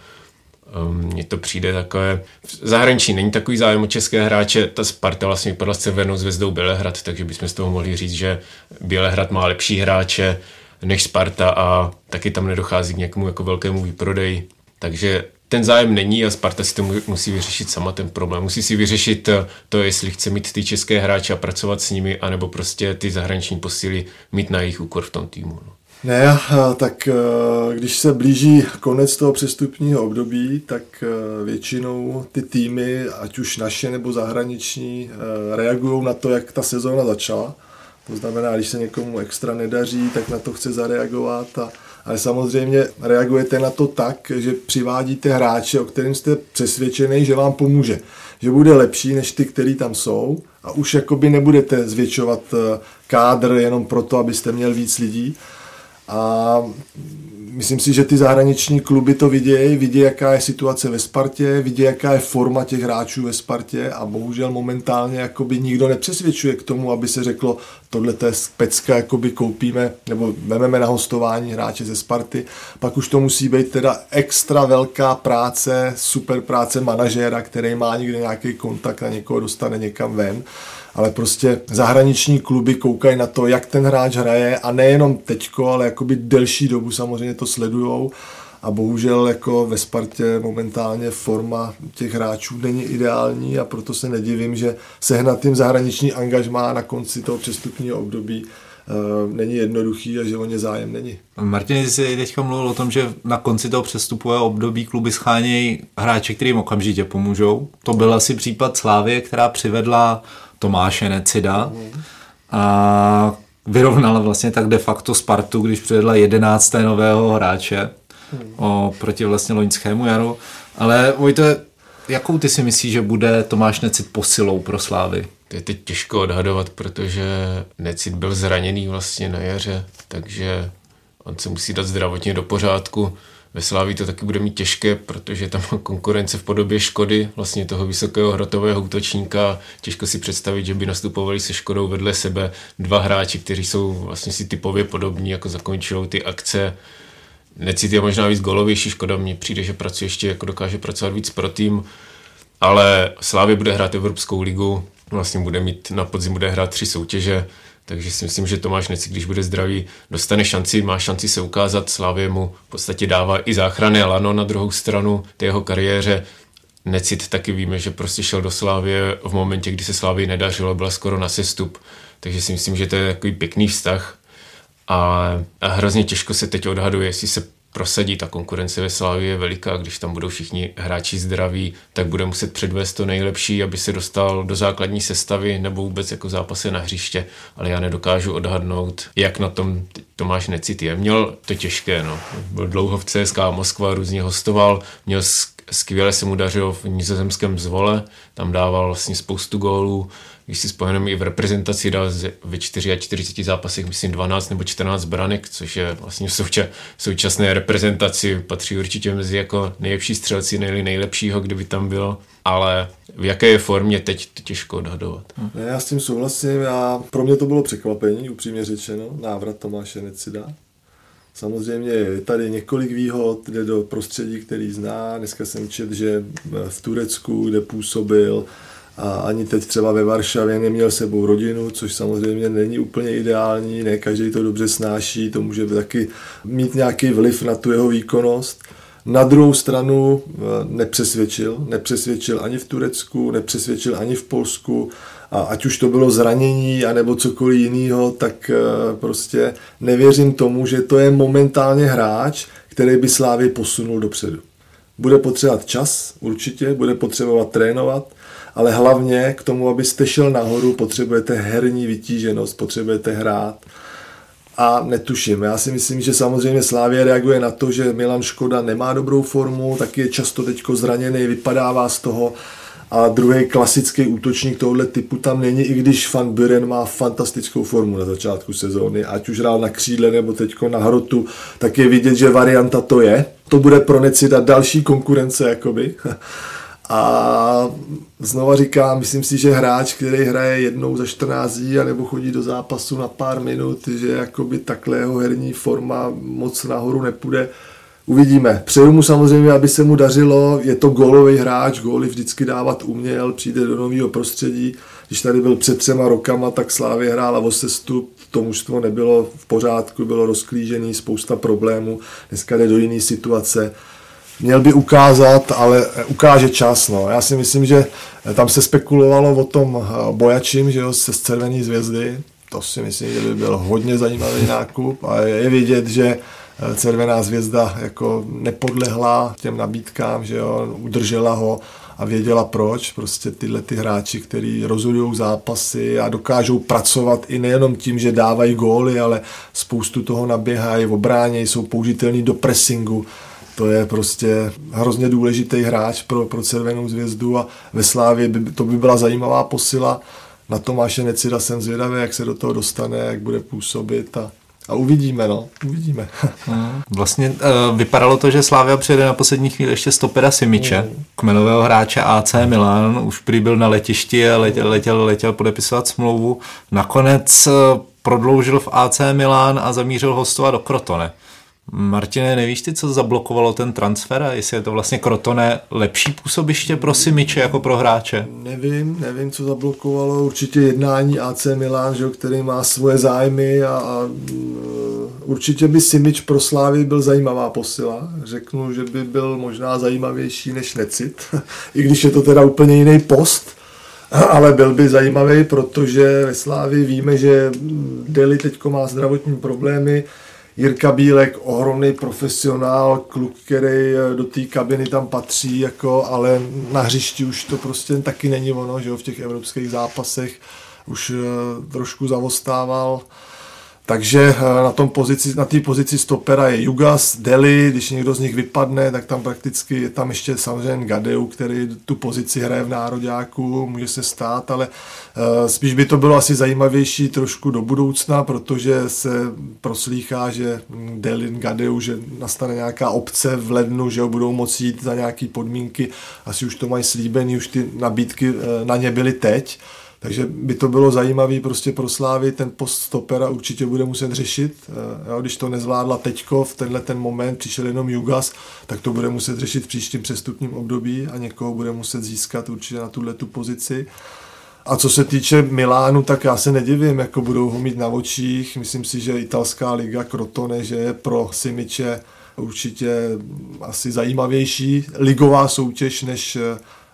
mně to přijde takové... V zahraničí není takový zájem o české hráče, ta Sparta vlastně vypadla s Severnou zvezdou Bělehrad, takže bychom z toho mohli říct, že Bělehrad má lepší hráče než Sparta a taky tam nedochází k někomu jako velkému výprodeji. Takže ten zájem není a Sparta si to musí vyřešit sama ten problém. Musí si vyřešit to, jestli chce mít ty české hráče a pracovat s nimi, anebo prostě ty zahraniční posily mít na jejich úkor v tom týmu. No. Ne, tak e, když se blíží konec toho přestupního období, tak e, většinou ty týmy, ať už naše nebo zahraniční, reagují na to, jak ta sezóna začala. To znamená, když se někomu extra nedaří, tak na to chce zareagovat. A, ale samozřejmě reagujete na to tak, že přivádíte hráče, o kterým jste přesvědčený, že vám pomůže. Že bude lepší než ty, který tam jsou a už jakoby nebudete zvětšovat kádr jenom proto, abyste měl víc lidí, a myslím si, že ty zahraniční kluby to vidějí, vidí, jaká je situace ve Spartě, vidí, jaká je forma těch hráčů ve Spartě a bohužel momentálně jakoby nikdo nepřesvědčuje k tomu, aby se řeklo, tohle je pecka, jakoby koupíme nebo vememe na hostování hráče ze Sparty. Pak už to musí být teda extra velká práce, super práce manažéra, který má někde nějaký kontakt a někoho dostane někam ven ale prostě zahraniční kluby koukají na to, jak ten hráč hraje a nejenom teďko, ale jakoby delší dobu samozřejmě to sledujou a bohužel jako ve Spartě momentálně forma těch hráčů není ideální a proto se nedivím, že sehnat tím zahraniční angažmá na konci toho přestupního období Uh, není jednoduchý a že o ně zájem není. Martin, jsi teď mluvil o tom, že na konci toho přestupového období kluby schánějí hráče, kterým okamžitě pomůžou. To byl asi případ Slávie, která přivedla Tomáše Necida a vyrovnala vlastně tak de facto Spartu, když přivedla 11. nového hráče o, proti vlastně loňskému jaru. Ale Vojto, jakou ty si myslíš, že bude Tomáš Necit posilou pro Slávy? To je teď těžko odhadovat, protože Necit byl zraněný vlastně na jaře, takže on se musí dát zdravotně do pořádku. Ve Sláví to taky bude mít těžké, protože tam konkurence v podobě Škody, vlastně toho vysokého hrotového útočníka. Těžko si představit, že by nastupovali se Škodou vedle sebe dva hráči, kteří jsou vlastně si typově podobní, jako zakončují ty akce. Necit je možná víc golovější, Škoda mně přijde, že pracuje ještě, jako dokáže pracovat víc pro tým, ale Slávě bude hrát Evropskou ligu, vlastně bude mít na podzim bude hrát tři soutěže, takže si myslím, že Tomáš Neci, když bude zdravý, dostane šanci, má šanci se ukázat. Slávě mu v podstatě dává i záchrany Lano na druhou stranu té jeho kariéře. Necit taky víme, že prostě šel do Slávě v momentě, kdy se Slávě nedařilo, byla skoro na sestup. Takže si myslím, že to je takový pěkný vztah. A, a hrozně těžko se teď odhaduje, jestli se prosadí. Ta konkurence ve Slávii je veliká, když tam budou všichni hráči zdraví, tak bude muset předvést to nejlepší, aby se dostal do základní sestavy nebo vůbec jako zápasy na hřiště, ale já nedokážu odhadnout, jak na tom Tomáš Necit je. Měl to těžké, no. Byl dlouho v CSK Moskva, různě hostoval, měl skvěle se mu dařilo v nizozemském zvole, tam dával vlastně spoustu gólů, když si spomeneme i v reprezentaci dal ve 44 zápasech, myslím 12 nebo 14 branek, což je vlastně v souča- současné reprezentaci patří určitě mezi jako nejlepší střelci, nejli nejlepšího, kdyby tam bylo, ale v jaké je formě teď to těžko odhadovat. Ne, já s tím souhlasím, já, pro mě to bylo překvapení, upřímně řečeno, návrat Tomáše Necida. Samozřejmě je tady několik výhod, jde do prostředí, který zná. Dneska jsem čet, že v Turecku, kde působil, a ani teď třeba ve Varšavě neměl sebou rodinu, což samozřejmě není úplně ideální, ne každý to dobře snáší, to může taky mít nějaký vliv na tu jeho výkonnost. Na druhou stranu eh, nepřesvědčil, nepřesvědčil ani v Turecku, nepřesvědčil ani v Polsku, a ať už to bylo zranění anebo cokoliv jiného, tak eh, prostě nevěřím tomu, že to je momentálně hráč, který by Slávy posunul dopředu. Bude potřebovat čas, určitě, bude potřebovat trénovat, ale hlavně k tomu, abyste šel nahoru, potřebujete herní vytíženost, potřebujete hrát. A netuším, já si myslím, že samozřejmě Slávě reaguje na to, že Milan Škoda nemá dobrou formu, tak je často teďko zraněný, vypadává z toho. A druhý klasický útočník tohoto typu tam není, i když Van Buren má fantastickou formu na začátku sezóny, ať už hrál na křídle nebo teďko na hrotu, tak je vidět, že varianta to je. To bude pro Necida další konkurence, jakoby. A znova říkám, myslím si, že hráč, který hraje jednou za 14 dní nebo chodí do zápasu na pár minut, že jakoby takhle jeho herní forma moc nahoru nepůjde. Uvidíme. Přeju mu samozřejmě, aby se mu dařilo. Je to gólový hráč, góly vždycky dávat uměl, přijde do nového prostředí. Když tady byl před třema rokama, tak Slávě hrála o sestup, to mužstvo nebylo v pořádku, bylo rozklížený, spousta problémů. Dneska jde do jiné situace měl by ukázat, ale ukáže čas. No. Já si myslím, že tam se spekulovalo o tom eh, bojačím, že jo, se z Červené zvězdy. To si myslím, že by byl hodně zajímavý nákup a je vidět, že eh, Červená zvězda jako nepodlehla těm nabídkám, že jo, udržela ho a věděla proč. Prostě tyhle ty hráči, kteří rozhodují zápasy a dokážou pracovat i nejenom tím, že dávají góly, ale spoustu toho naběhají v obráně, jsou použitelní do pressingu to je prostě hrozně důležitý hráč pro, pro Červenou zvězdu a ve Slávě by, to by byla zajímavá posila. Na Tomáše Necida jsem zvědavý, jak se do toho dostane, jak bude působit a, a uvidíme, no, uvidíme. Hmm. Vlastně uh, vypadalo to, že Slávia přijede na poslední chvíli ještě stopera Simiče, mm. kmenového hráče AC Milan, už prý byl na letišti a letěl, letěl, letěl podepisovat smlouvu. Nakonec uh, prodloužil v AC Milan a zamířil hostovat do Krotone. Martine, nevíš ty, co zablokovalo ten transfer a jestli je to vlastně Krotone lepší působiště pro Simiče jako pro hráče? Nevím, nevím, co zablokovalo. Určitě jednání AC Milan, že, který má svoje zájmy a, a mm, určitě by Simič pro Slávy byl zajímavá posila. Řeknu, že by byl možná zajímavější než Necit, i když je to teda úplně jiný post, ale byl by zajímavý, protože ve Slávii víme, že Deli teď má zdravotní problémy, Jirka Bílek, ohromný profesionál, kluk, který eh, do té kabiny tam patří, jako, ale na hřišti už to prostě taky není ono, že jo, v těch evropských zápasech už uh, trošku zavostával. Takže eh, na tom pozici, na té pozici stopera je Jugas, Deli, když někdo z nich vypadne, tak tam prakticky je tam ještě samozřejmě Gadeu, který tu pozici hraje v nároďáku, může se stát, ale eh, spíš by to bylo asi zajímavější trošku do budoucna, protože se proslýchá, že Deli, Gadeu, že nastane nějaká obce v lednu, že ho budou moci jít za nějaké podmínky, asi už to mají slíbený, už ty nabídky eh, na ně byly teď, takže by to bylo zajímavé prostě pro Slávy, ten post stopera určitě bude muset řešit. Eh, jo, když to nezvládla teďko, v tenhle ten moment přišel jenom Jugas, tak to bude muset řešit v příštím přestupním období a někoho bude muset získat určitě na tuhle tu pozici. A co se týče Milánu, tak já se nedivím, jako budou ho mít na očích. Myslím si, že italská liga Crotone, že je pro Simiče určitě asi zajímavější ligová soutěž než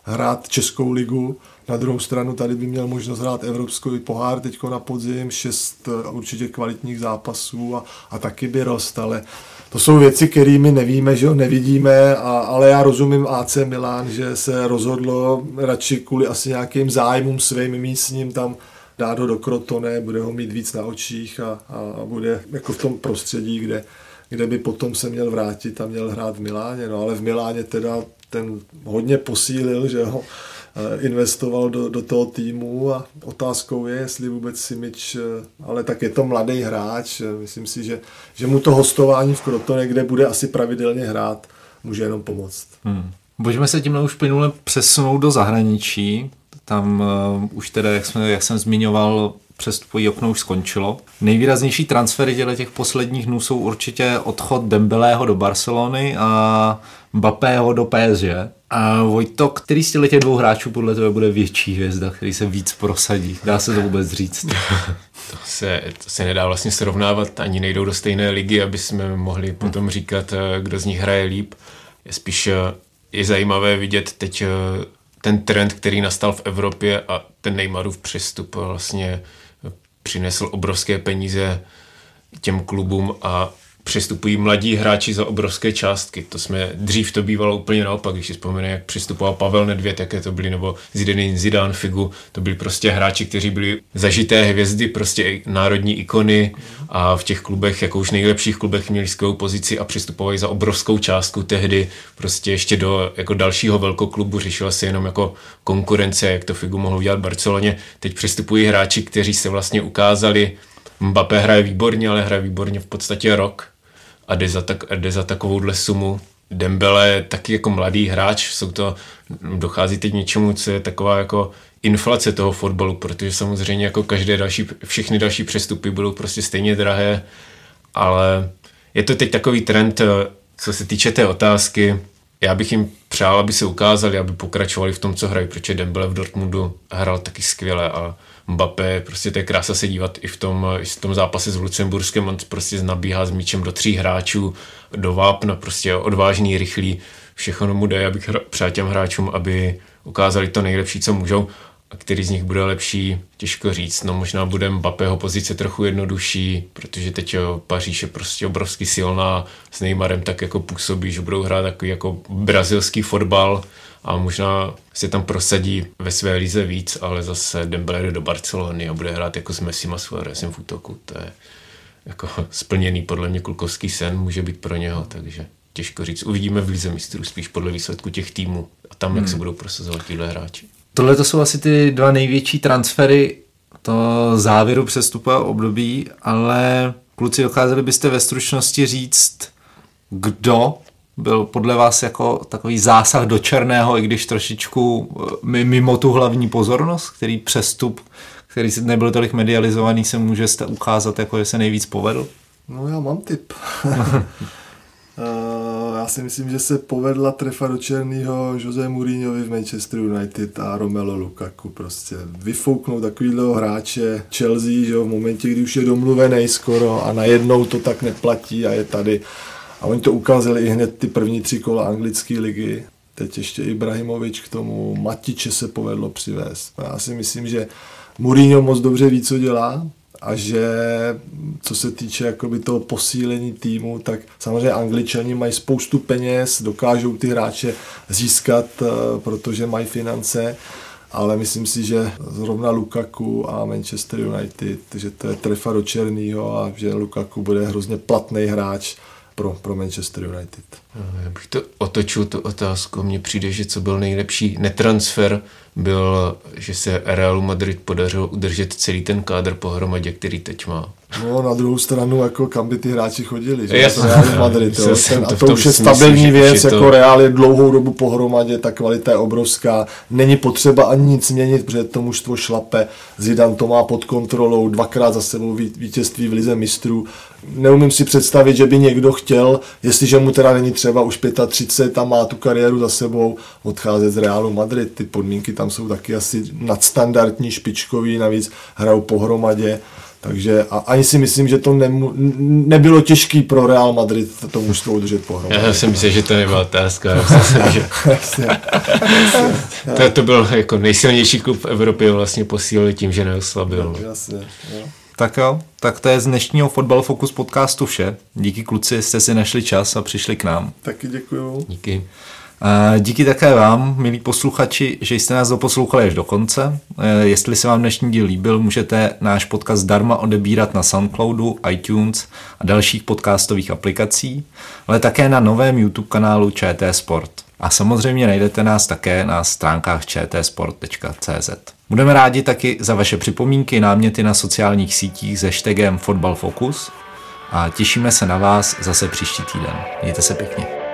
hrát Českou ligu, na druhou stranu tady by měl možnost hrát Evropský pohár teď na podzim, šest eh, určitě kvalitních zápasů a, a taky by rost, ale to jsou věci, které my nevíme, že jo, nevidíme, a, ale já rozumím AC Milan, že se rozhodlo radši kvůli asi nějakým zájmům svým místním tam dát ho do Krotone, bude ho mít víc na očích a, a bude jako v tom prostředí, kde, kde by potom se měl vrátit a měl hrát v Miláně. No ale v Miláně teda ten hodně posílil, že ho investoval do, do toho týmu a otázkou je, jestli vůbec Simič, ale tak je to mladý hráč, myslím si, že, že mu to hostování v Krotone, kde bude asi pravidelně hrát, může jenom pomoct. Hmm. Pojďme se tímhle už plynule přesunout do zahraničí. Tam uh, už teda, jak, jsme, jak jsem zmiňoval, přestupový okno už skončilo. Nejvýraznější transfery těle těch posledních dnů jsou určitě odchod Dembelého do Barcelony a Mbappého do PSG. A Vojto, který z těch dvou hráčů podle toho bude větší hvězda, který se víc prosadí? Dá se to vůbec říct? to, se, to se nedá vlastně srovnávat, ani nejdou do stejné ligy, aby jsme mohli potom říkat, eh, kdo z nich hraje líp. Je spíš eh, je zajímavé vidět teď eh, ten trend, který nastal v Evropě a ten Neymarův přestup vlastně přinesl obrovské peníze těm klubům a přestupují mladí hráči za obrovské částky. To jsme, dřív to bývalo úplně naopak, když si vzpomínáme, jak přistupoval Pavel Nedvěd, jaké to byly, nebo Zidane Zidane Figu, to byli prostě hráči, kteří byli zažité hvězdy, prostě národní ikony a v těch klubech, jako už nejlepších klubech měli skvělou pozici a přistupovali za obrovskou částku tehdy prostě ještě do jako dalšího velkoklubu, řešila se jenom jako konkurence, jak to Figu mohl udělat v Barceloně. Teď přistupují hráči, kteří se vlastně ukázali, Mbappé hraje výborně, ale hraje výborně v podstatě rok a jde za, tak, jde za takovouhle sumu. Dembele je taky jako mladý hráč, jsou to, dochází teď něčemu, co je taková jako inflace toho fotbalu, protože samozřejmě jako každé další, všechny další přestupy budou prostě stejně drahé, ale je to teď takový trend, co se týče té otázky, já bych jim přál, aby se ukázali, aby pokračovali v tom, co hrají, protože Dembele v Dortmundu hrál taky skvěle a Mbappé, prostě to je krása se dívat i v tom, i v tom zápase s Lucemburskem, on prostě nabíhá s míčem do tří hráčů, do vápna, prostě odvážný, rychlý, všechno mu jde, abych přál těm hráčům, aby ukázali to nejlepší, co můžou a který z nich bude lepší, těžko říct. No možná bude Mbappého pozice trochu jednodušší, protože teď jo, Paříž je prostě obrovsky silná, s Neymarem tak jako působí, že budou hrát takový jako brazilský fotbal, a možná se tam prosadí ve své lize víc, ale zase Dembele jde do Barcelony a bude hrát jako s Messi a Suarezem v útoku. To je jako splněný podle mě klukovský sen může být pro něho, takže těžko říct. Uvidíme v lize mistrů spíš podle výsledku těch týmů a tam, hmm. jak se budou prosazovat tyhle hráči. Tohle to jsou asi ty dva největší transfery to závěru přestupového období, ale kluci dokázali byste ve stručnosti říct, kdo byl podle vás jako takový zásah do černého, i když trošičku eh, mimo tu hlavní pozornost, který přestup, který nebyl tolik medializovaný, se může ukázat jako, že se nejvíc povedl? No já mám tip. Si myslím, že se povedla trefa do černého Jose Mourinhovi v Manchester United a Romelo Lukaku. Prostě vyfouknout takovýhle hráče Chelsea, že v momentě, kdy už je domluvený skoro a najednou to tak neplatí a je tady a oni to ukázali i hned ty první tři kola anglické ligy. Teď ještě Ibrahimovič k tomu, Matiče se povedlo přivést. Já si myslím, že Mourinho moc dobře ví, co dělá a že co se týče jakoby toho posílení týmu, tak samozřejmě angličani mají spoustu peněz, dokážou ty hráče získat, eh, protože mají finance, ale myslím si, že zrovna Lukaku a Manchester United, že to je trefa do černého a že Lukaku bude hrozně platný hráč pro, pro Manchester United. Já bych to otočil tu otázku. Mně přijde, že co byl nejlepší netransfer, byl, že se Realu Madrid podařilo udržet celý ten kádr pohromadě, který teď má. No, na druhou stranu, jako kam by ty hráči chodili, že? Jasně, Real Madrid, jo. Ten, a to už je stabilní věc, to... jako Real je dlouhou dobu pohromadě, ta kvalita je obrovská, není potřeba ani nic měnit, protože to mužstvo šlape, Zidane to má pod kontrolou, dvakrát za sebou vítězství v lize mistrů, neumím si představit, že by někdo chtěl, jestliže mu teda není třeba už 35 a má tu kariéru za sebou, odcházet z Realu Madrid. Ty podmínky tam jsou taky asi nadstandardní, špičkový, navíc hrajou pohromadě Takže a ani si myslím, že to nemu, nebylo těžké pro Real Madrid to mužstvo udržet pohromadě. Já si myslím, že to nebyla otázka. Já myslím, že to, to byl jako nejsilnější klub v Evropě vlastně posílili tím, že neoslabil. Jasně, jo. Tak jo, tak to je z dnešního Fotbal Focus podcastu vše. Díky kluci, jste si našli čas a přišli k nám. Taky děkuju. Díky. A díky také vám, milí posluchači, že jste nás doposlouchali až do konce. E, Jestli se vám dnešní díl líbil, můžete náš podcast zdarma odebírat na Soundcloudu, iTunes a dalších podcastových aplikací, ale také na novém YouTube kanálu ČT Sport. A samozřejmě najdete nás také na stránkách čtsport.cz. Budeme rádi taky za vaše připomínky, náměty na sociálních sítích s hashtagem Fotbal Focus a těšíme se na vás zase příští týden. Mějte se pěkně.